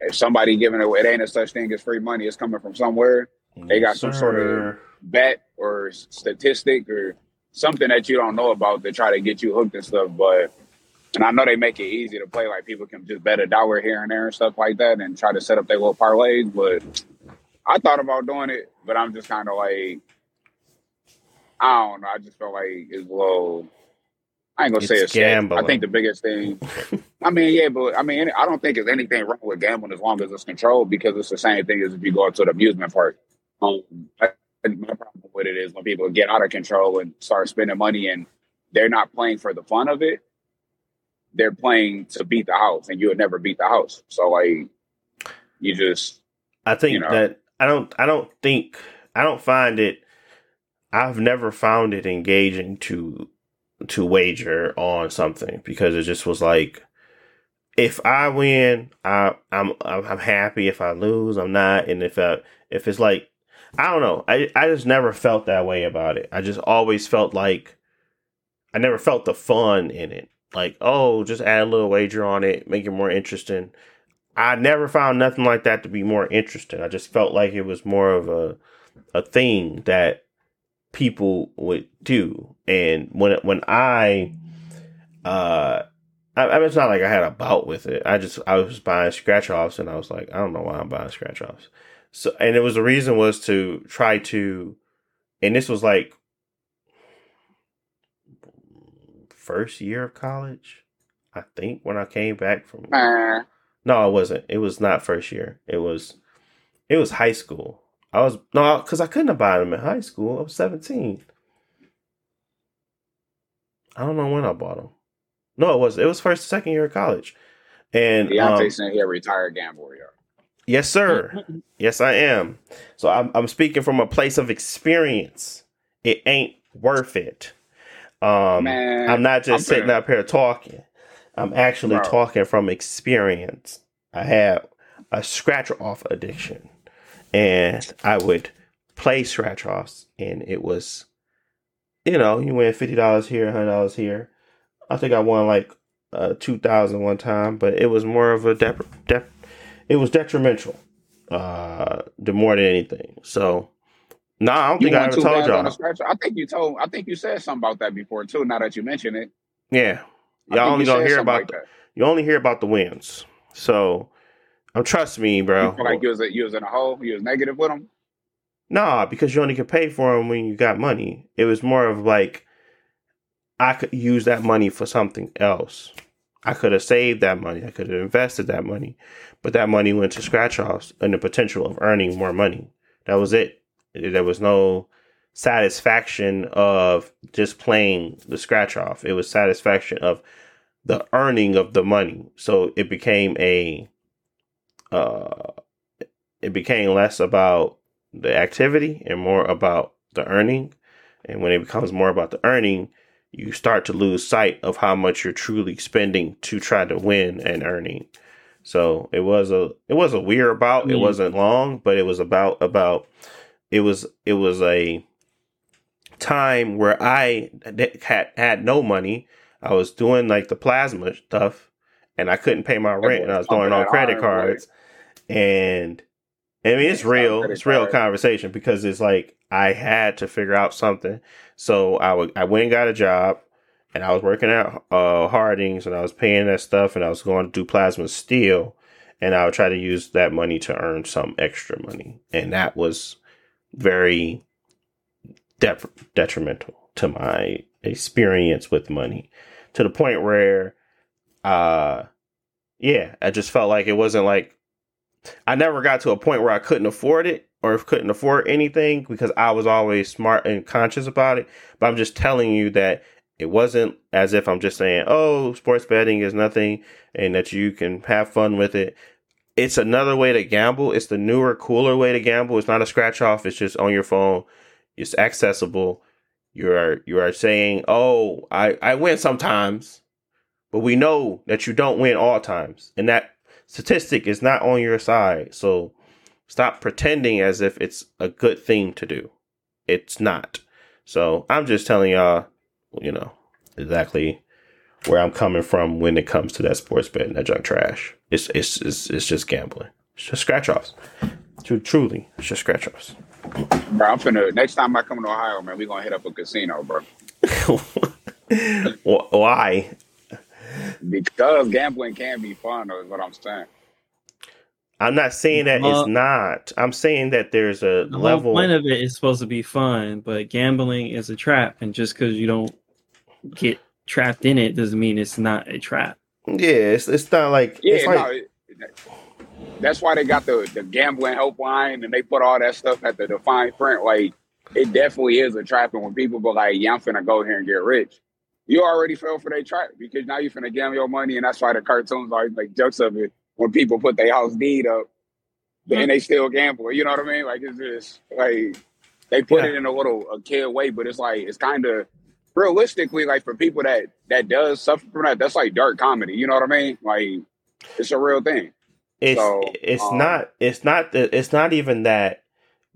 if somebody giving it, it ain't a such thing as free money. It's coming from somewhere. They got some sort of bet or statistic or something that you don't know about to try to get you hooked and stuff. But and I know they make it easy to play. Like people can just bet a dollar here and there and stuff like that, and try to set up their little parlays. But I thought about doing it, but I'm just kind of like, I don't know. I just felt like it's low. I ain't gonna it's say it's gambling. I think the biggest thing. [laughs] I mean, yeah, but I mean, I don't think there's anything wrong with gambling as long as it's controlled because it's the same thing as if you go to the amusement park. Um, my problem with it is when people get out of control and start spending money and they're not playing for the fun of it. They're playing to beat the house, and you would never beat the house. So, like, you just. I think you know, that I don't. I don't think I don't find it. I've never found it engaging to to wager on something because it just was like if I win, I I'm I'm happy. If I lose, I'm not. And if I if it's like I don't know, I I just never felt that way about it. I just always felt like I never felt the fun in it. Like oh, just add a little wager on it, make it more interesting. I never found nothing like that to be more interesting. I just felt like it was more of a a thing that people would do. And when when I uh I, I mean, it's not like I had a bout with it. I just I was buying scratch offs and I was like, I don't know why I'm buying scratch offs. So and it was the reason was to try to and this was like first year of college, I think, when I came back from uh. No, it wasn't. It was not first year. It was it was high school. I was no, because I couldn't have bought them in high school. I was seventeen. I don't know when I bought them. No, it was it was first second year of college, and Deontay um, saying he a retired gambler. Yes, sir. yes, I am. So I'm I'm speaking from a place of experience. It ain't worth it. Um, Man, I'm not just I'm sitting finna- up here talking. I'm actually Bro. talking from experience. I have a scratch off addiction, and I would play scratch offs, and it was, you know, you win fifty dollars here, hundred dollars here. I think I won like uh, two thousand one time, but it was more of a dep- dep- it was detrimental, uh, more than anything. So, no, I don't You think I ever told y'all. I think you told. I think you said something about that before too. Now that you mention it, Yeah, y'all only gonna hear about like the, that. you only hear about the wins. So, um, trust me, bro. You like you was you was in a hole. You was negative with them. Nah, because you only can pay for them when you got money. It was more of like I could use that money for something else. I could have saved that money. I could have invested that money, but that money went to scratch offs and the potential of earning more money. That was it. There was no satisfaction of just playing the scratch off. It was satisfaction of the earning of the money. So it became a uh it became less about the activity and more about the earning. And when it becomes more about the earning, you start to lose sight of how much you're truly spending to try to win and earning. So it was a it was a weird about. It Mm. wasn't long, but it was about about it was it was a time where I had had no money. I was doing like the plasma stuff, and I couldn't pay my rent, and I was going on credit cards. And I mean, it's real. It's real conversation because it's like I had to figure out something. So I would I went and got a job, and I was working at uh, Hardings, and I was paying that stuff, and I was going to do plasma steel, and I would try to use that money to earn some extra money, and that was very detrimental to my experience with money, to the point where, uh, yeah, I just felt like it wasn't like I never got to a point where I couldn't afford it or if couldn't afford anything because I was always smart and conscious about it. But I'm just telling you that it wasn't as if I'm just saying, oh, sports betting is nothing and that you can have fun with it. It's another way to gamble. It's the newer, cooler way to gamble. It's not a scratch off. It's just on your phone. It's accessible. You are you are saying, "Oh, I I win sometimes," but we know that you don't win all times, and that statistic is not on your side. So stop pretending as if it's a good thing to do. It's not. So I'm just telling y'all, you know, exactly where I'm coming from when it comes to that sports betting, that junk trash. It's it's it's, it's just gambling. It's just scratch offs. True, truly, it's just scratch offs. Bro, I'm finna. Next time I come to Ohio, man, we gonna hit up a casino, bro. [laughs] Why? Because gambling can be fun, is what I'm saying. I'm not saying that Uh, it's not. I'm saying that there's a The whole level. point of it is supposed to be fun, but gambling is a trap, and just because you don't get trapped in it doesn't mean it's not a trap. yeah, it's it's not like Yeah, it's like no, that's why they got the the gambling helpline and they put all that stuff at the defined print. Like it definitely is a trap, and when people go like, "Yeah, I'm finna go here and get rich," you already fell for their trap because now you're finna gamble your money, and that's why the cartoons always make jokes of it when people put their house deed up, and they still gamble. You know what I mean? Like it's just like they put Yeah. it in a little a kid way, but it's like it's kind of realistically like for people that that does suffer from that, that's like dark comedy. You know what I mean? Like it's a real thing. it's So, it's um, not it's not it's not even that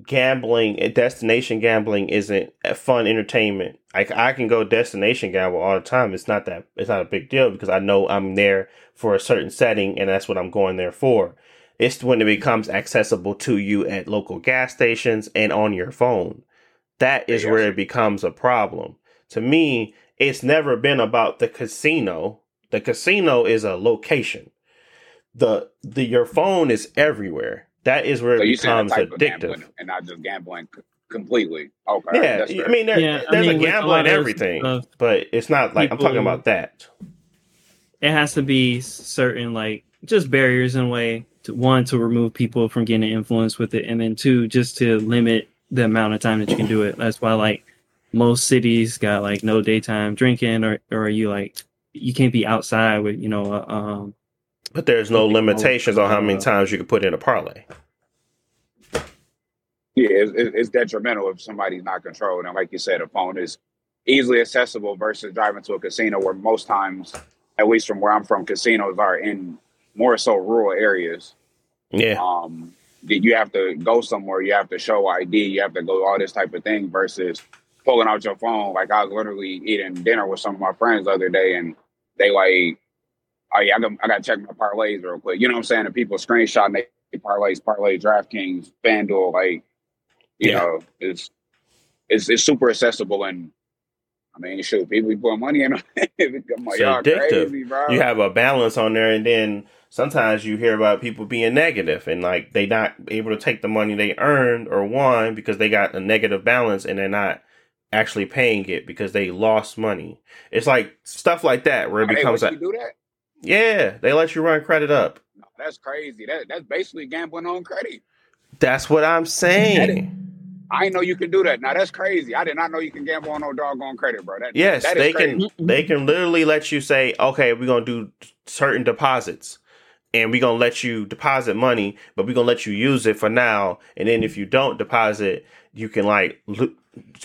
gambling eh, destination gambling isn't a fun entertainment. Like i can go destination gamble all the time. It's not that it's not a big deal because i know i'm there for a certain setting and that's what i'm going there for. It's when it becomes accessible to you at local gas stations and on your phone. That is Yes. where it becomes a problem. To me it's never been about the casino. The casino is a location. The the your phone is everywhere. That is where So it you saying a becomes type of addictive. and not just gambling completely. Okay, Yeah, I mean, there, Yeah, I there's mean, a with a gambling lot everything, stuff, but it's not like I'm talking about that. It has to be certain like just barriers in a way to one to remove people from getting influence with it, and then two just to limit the amount of time that you can do it. That's why like most cities got like no daytime drinking, or or you like you can't be outside with you know uh, um But there's no What they call, limitations on how many times you can put in a parlay. yeah, it's, it's it's detrimental if somebody's not controlled. And like you said, a phone is easily accessible versus driving to a casino where most times, at least from where I'm from, casinos are in more so rural areas. Yeah. Um, that you have to go somewhere, you have to show ID, you have to go all this type of thing versus pulling out your phone. Like I was literally eating dinner with some of my friends the other day, and they like, oh yeah, I got, I got to check my parlays real quick. You know what I'm saying? And people screenshotting their parlays, parlay, DraftKings, FanDuel, like, you Yeah. know, it's it's it's super accessible and. I mean, shoot, people be putting money in. it. [laughs] Like, It's y'all addictive. crazy, bro. you have a balance on there and then sometimes you hear about people being negative and like they not able to take the money they earned or won because they got a negative balance and they're not actually paying it because they lost money it's like stuff like that where it becomes a, you do that? Yeah they let you run credit up No, that's crazy. That that's basically gambling on credit. that's what i'm saying I know you can do that. Now that's crazy. I did not know you can gamble on no doggone credit, bro. That, yes that is they crazy. can they can literally let you say okay we're gonna do certain deposits and we're gonna let you deposit money, but we're gonna let you use it for now. And then if you don't deposit, you can like, lo-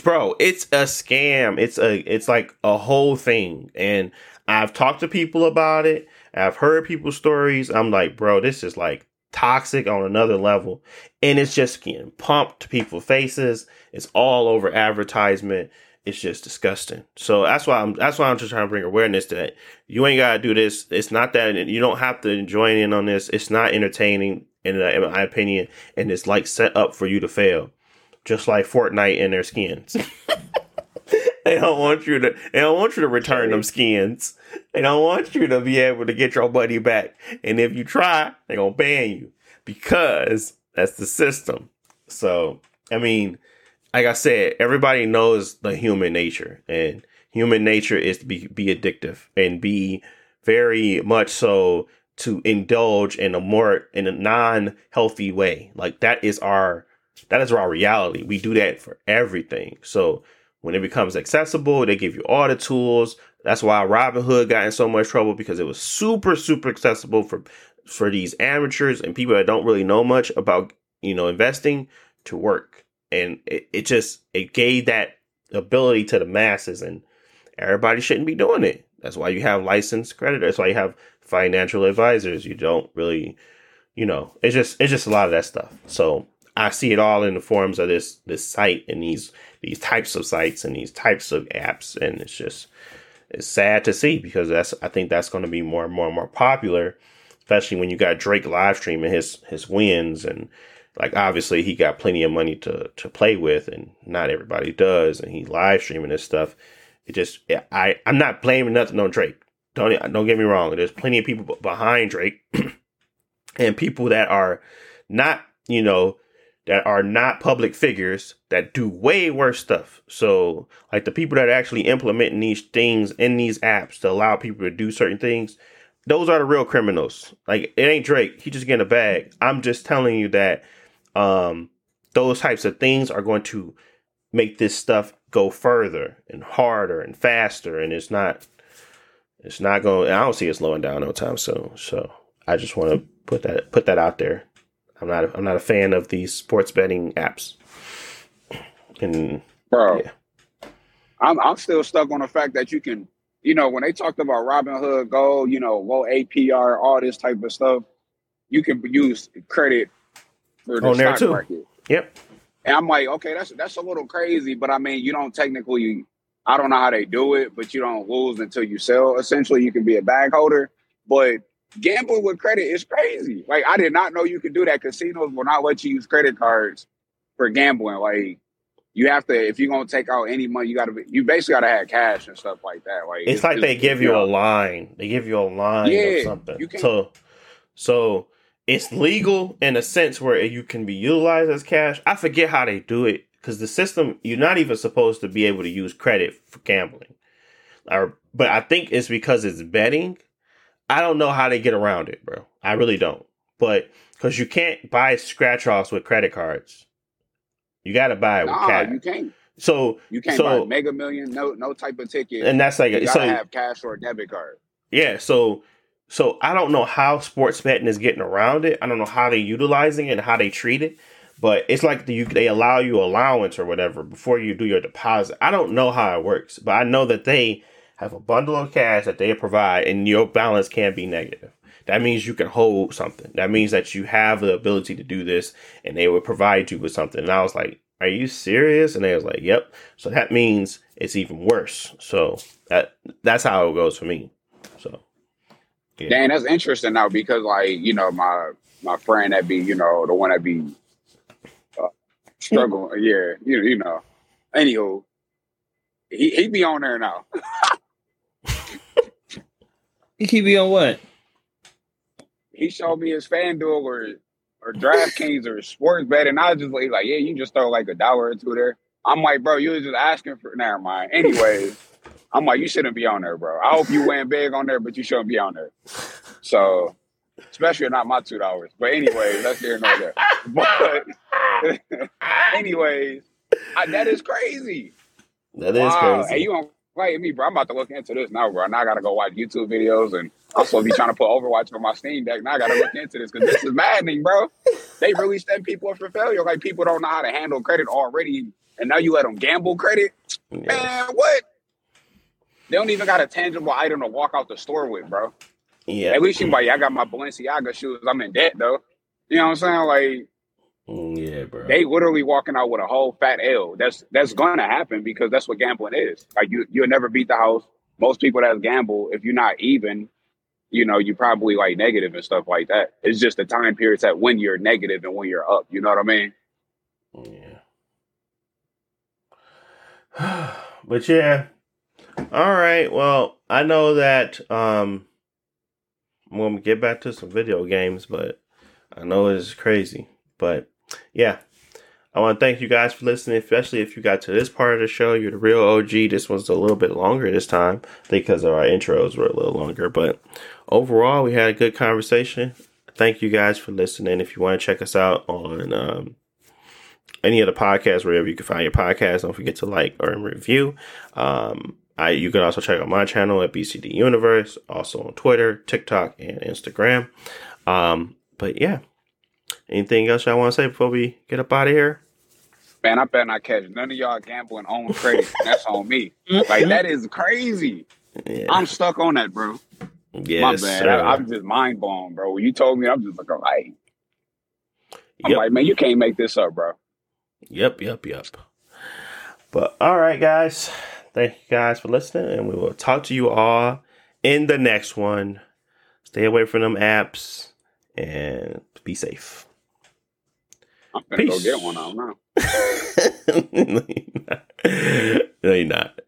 bro, it's a scam. It's a, it's like a whole thing. And I've talked to people about it. I've heard people's stories. I'm like, bro, this is like toxic on another level, and it's just getting pumped to people's faces. It's all over advertisement. It's just disgusting. So that's why I'm that's why I'm just trying to bring awareness to that. You ain't gotta do this. It's not that you don't have to join in on this. It's not entertaining in, uh, in my opinion, and it's like set up for you to fail, just like Fortnite and their skins. [laughs] they don't want you to. They don't want you to return them skins. They don't want you to be able to get your money back. And if you try, they're gonna ban you because that's the system. So I mean, like I said, everybody knows the human nature, and human nature is to be be addictive and be very much so to indulge in a more in a non healthy way. Like that is our that is our reality. We do that for everything. So when it becomes accessible, they give you all the tools. That's why Robinhood got in so much trouble because it was super, super accessible for for these amateurs and people that don't really know much about you know investing to work. And it, it just it gave that ability to the masses and everybody shouldn't be doing it. That's why you have licensed creditors. That's why you have financial advisors. You don't really, you know, it's just it's just a lot of that stuff. So I see it all in the forms of this this site and these these types of sites and these types of apps, and it's just it's sad to see because that's I think that's going to be more and more and more popular, especially when you got Drake live streaming his his wins and like obviously he got plenty of money to to play with, and not everybody does, and he live streaming this stuff. It just I I'm not blaming nothing on Drake. Don't don't get me wrong. There's plenty of people behind Drake, [clears throat] and people that are not you know that are not public figures that do way worse stuff. So, like the people that are actually implementing these things in these apps to allow people to do certain things, those are the real criminals. Like it ain't Drake, he just getting a bag. I'm just telling you that um those types of things are going to make this stuff go further and harder and faster and it's not it's not going I don't see it slowing down no time soon. So, I just want to put that put that out there. I'm not. A, I'm not a fan of these sports betting apps. And bro. Yeah. I'm I'm still stuck on the fact that you can, you know, when they talked about Robinhood Gold, you know, low APR, all this type of stuff, you can use credit for the On there stock too. market. yep, And I'm like, okay, that's that's a little crazy, but I mean, you don't technically. I don't know how they do it, but you don't lose until you sell. Essentially, you can be a bag holder, but gambling with credit is crazy. Like I did not know you could do that. Casinos will not let you use credit cards for gambling. Like you have to, if you're gonna take out any money, you gotta be, you basically gotta have cash and stuff like that. Like it's like they give you know, a line. They give you a line Yeah, of something. you So, so it's legal in a sense where you can be utilized as cash. I forget how they do it because the system you're not even supposed to be able to use credit for gambling. Or, but I think it's because it's betting. I don't know how they get around it, bro. I really don't. But because you can't buy scratch offs with credit cards, you got to buy it with Nah, cash. you can't. so You can't So- buy a Mega Million. No, no type of ticket. and that's like you so gotta have cash or a debit card. yeah. So so I don't know how sports betting is getting around it. I don't know how they're utilizing it and how they treat it. but it's like the, you, they allow you allowance or whatever before you do your deposit. I don't know how it works, but I know that they have a bundle of cash that they provide, and your balance can be negative. That means you can hold something. That means that you have the ability to do this, and they would provide you with something. And I was like, "Are you serious?" And they was like, "Yep." So that means it's even worse. So that that's how it goes for me. So yeah. Dang, that's interesting now because like you know my my friend that be you know the one that be uh, struggling. yeah, you you know. Anywho, he he be on there now. [laughs] he be on what? He showed me his FanDuel or or DraftKings or sports bet, and I was just like, like, yeah, you just throw like a dollar or two there. I'm like, bro, you was just asking for. Never mind. Anyways, [laughs] I'm like, you shouldn't be on there, bro. I hope you win big on there, but you shouldn't be on there. So, especially not my two dollars. But anyways, that's here and there. But [laughs] anyways, I, that is crazy. That is wow. crazy. Hey, you don't fight me, bro? I'm about to look into this now, bro. Now I gotta go watch YouTube videos, and I'm supposed to be trying to put Overwatch on my Steam Deck. Now I gotta look into this because this is maddening, bro. They really send people up for failure. Like people don't know how to handle credit already, and now you let them gamble credit. Man, what? They don't even got a tangible item to walk out the store with, bro. Yeah. At least you like, I got my Balenciaga shoes. I'm in debt though. You know what I'm saying? Like, mm, yeah, bro. They literally walking out with a whole fat L. That's that's going to happen because that's what gambling is. Like you, you'll never beat the house. Most people that gamble, if you're not even, you know, you probably like negative and stuff like that. It's just the time periods that when you're negative and when you're up. You know what I mean? Yeah. [sighs] but yeah, all right. Well, I know that um I'm gonna get back to some video games, but I know it's crazy. But yeah. I want to thank you guys for listening, especially if you got to this part of the show. You're the real OG. This one's a little bit longer this time because our intros were a little longer. But overall, we had a good conversation. Thank you guys for listening. If you want to check us out on um, any of the podcasts, wherever you can find your podcast, don't forget to like or review. Um, I, you can also check out my channel at BCD Universe, also on Twitter, TikTok, and Instagram. Um, but yeah, anything else y'all want to say before we get up out of here? Man, I better not catch none of y'all gambling on credit. That's on me. Mm-hmm. Like that is crazy. Yeah. I'm stuck on that, bro. Yes, My bad. I, am just mind blown, bro. When you told me, I'm just like, all right. I'm yep. like, man, you can't make this up, bro. Yep, yep, yep. But all right, guys. Thank you guys for listening, and we will talk to you all in the next one. Stay away from them apps and be safe. I'm gonna Peace. go get one. I don't know. no, you're not. No, you're not.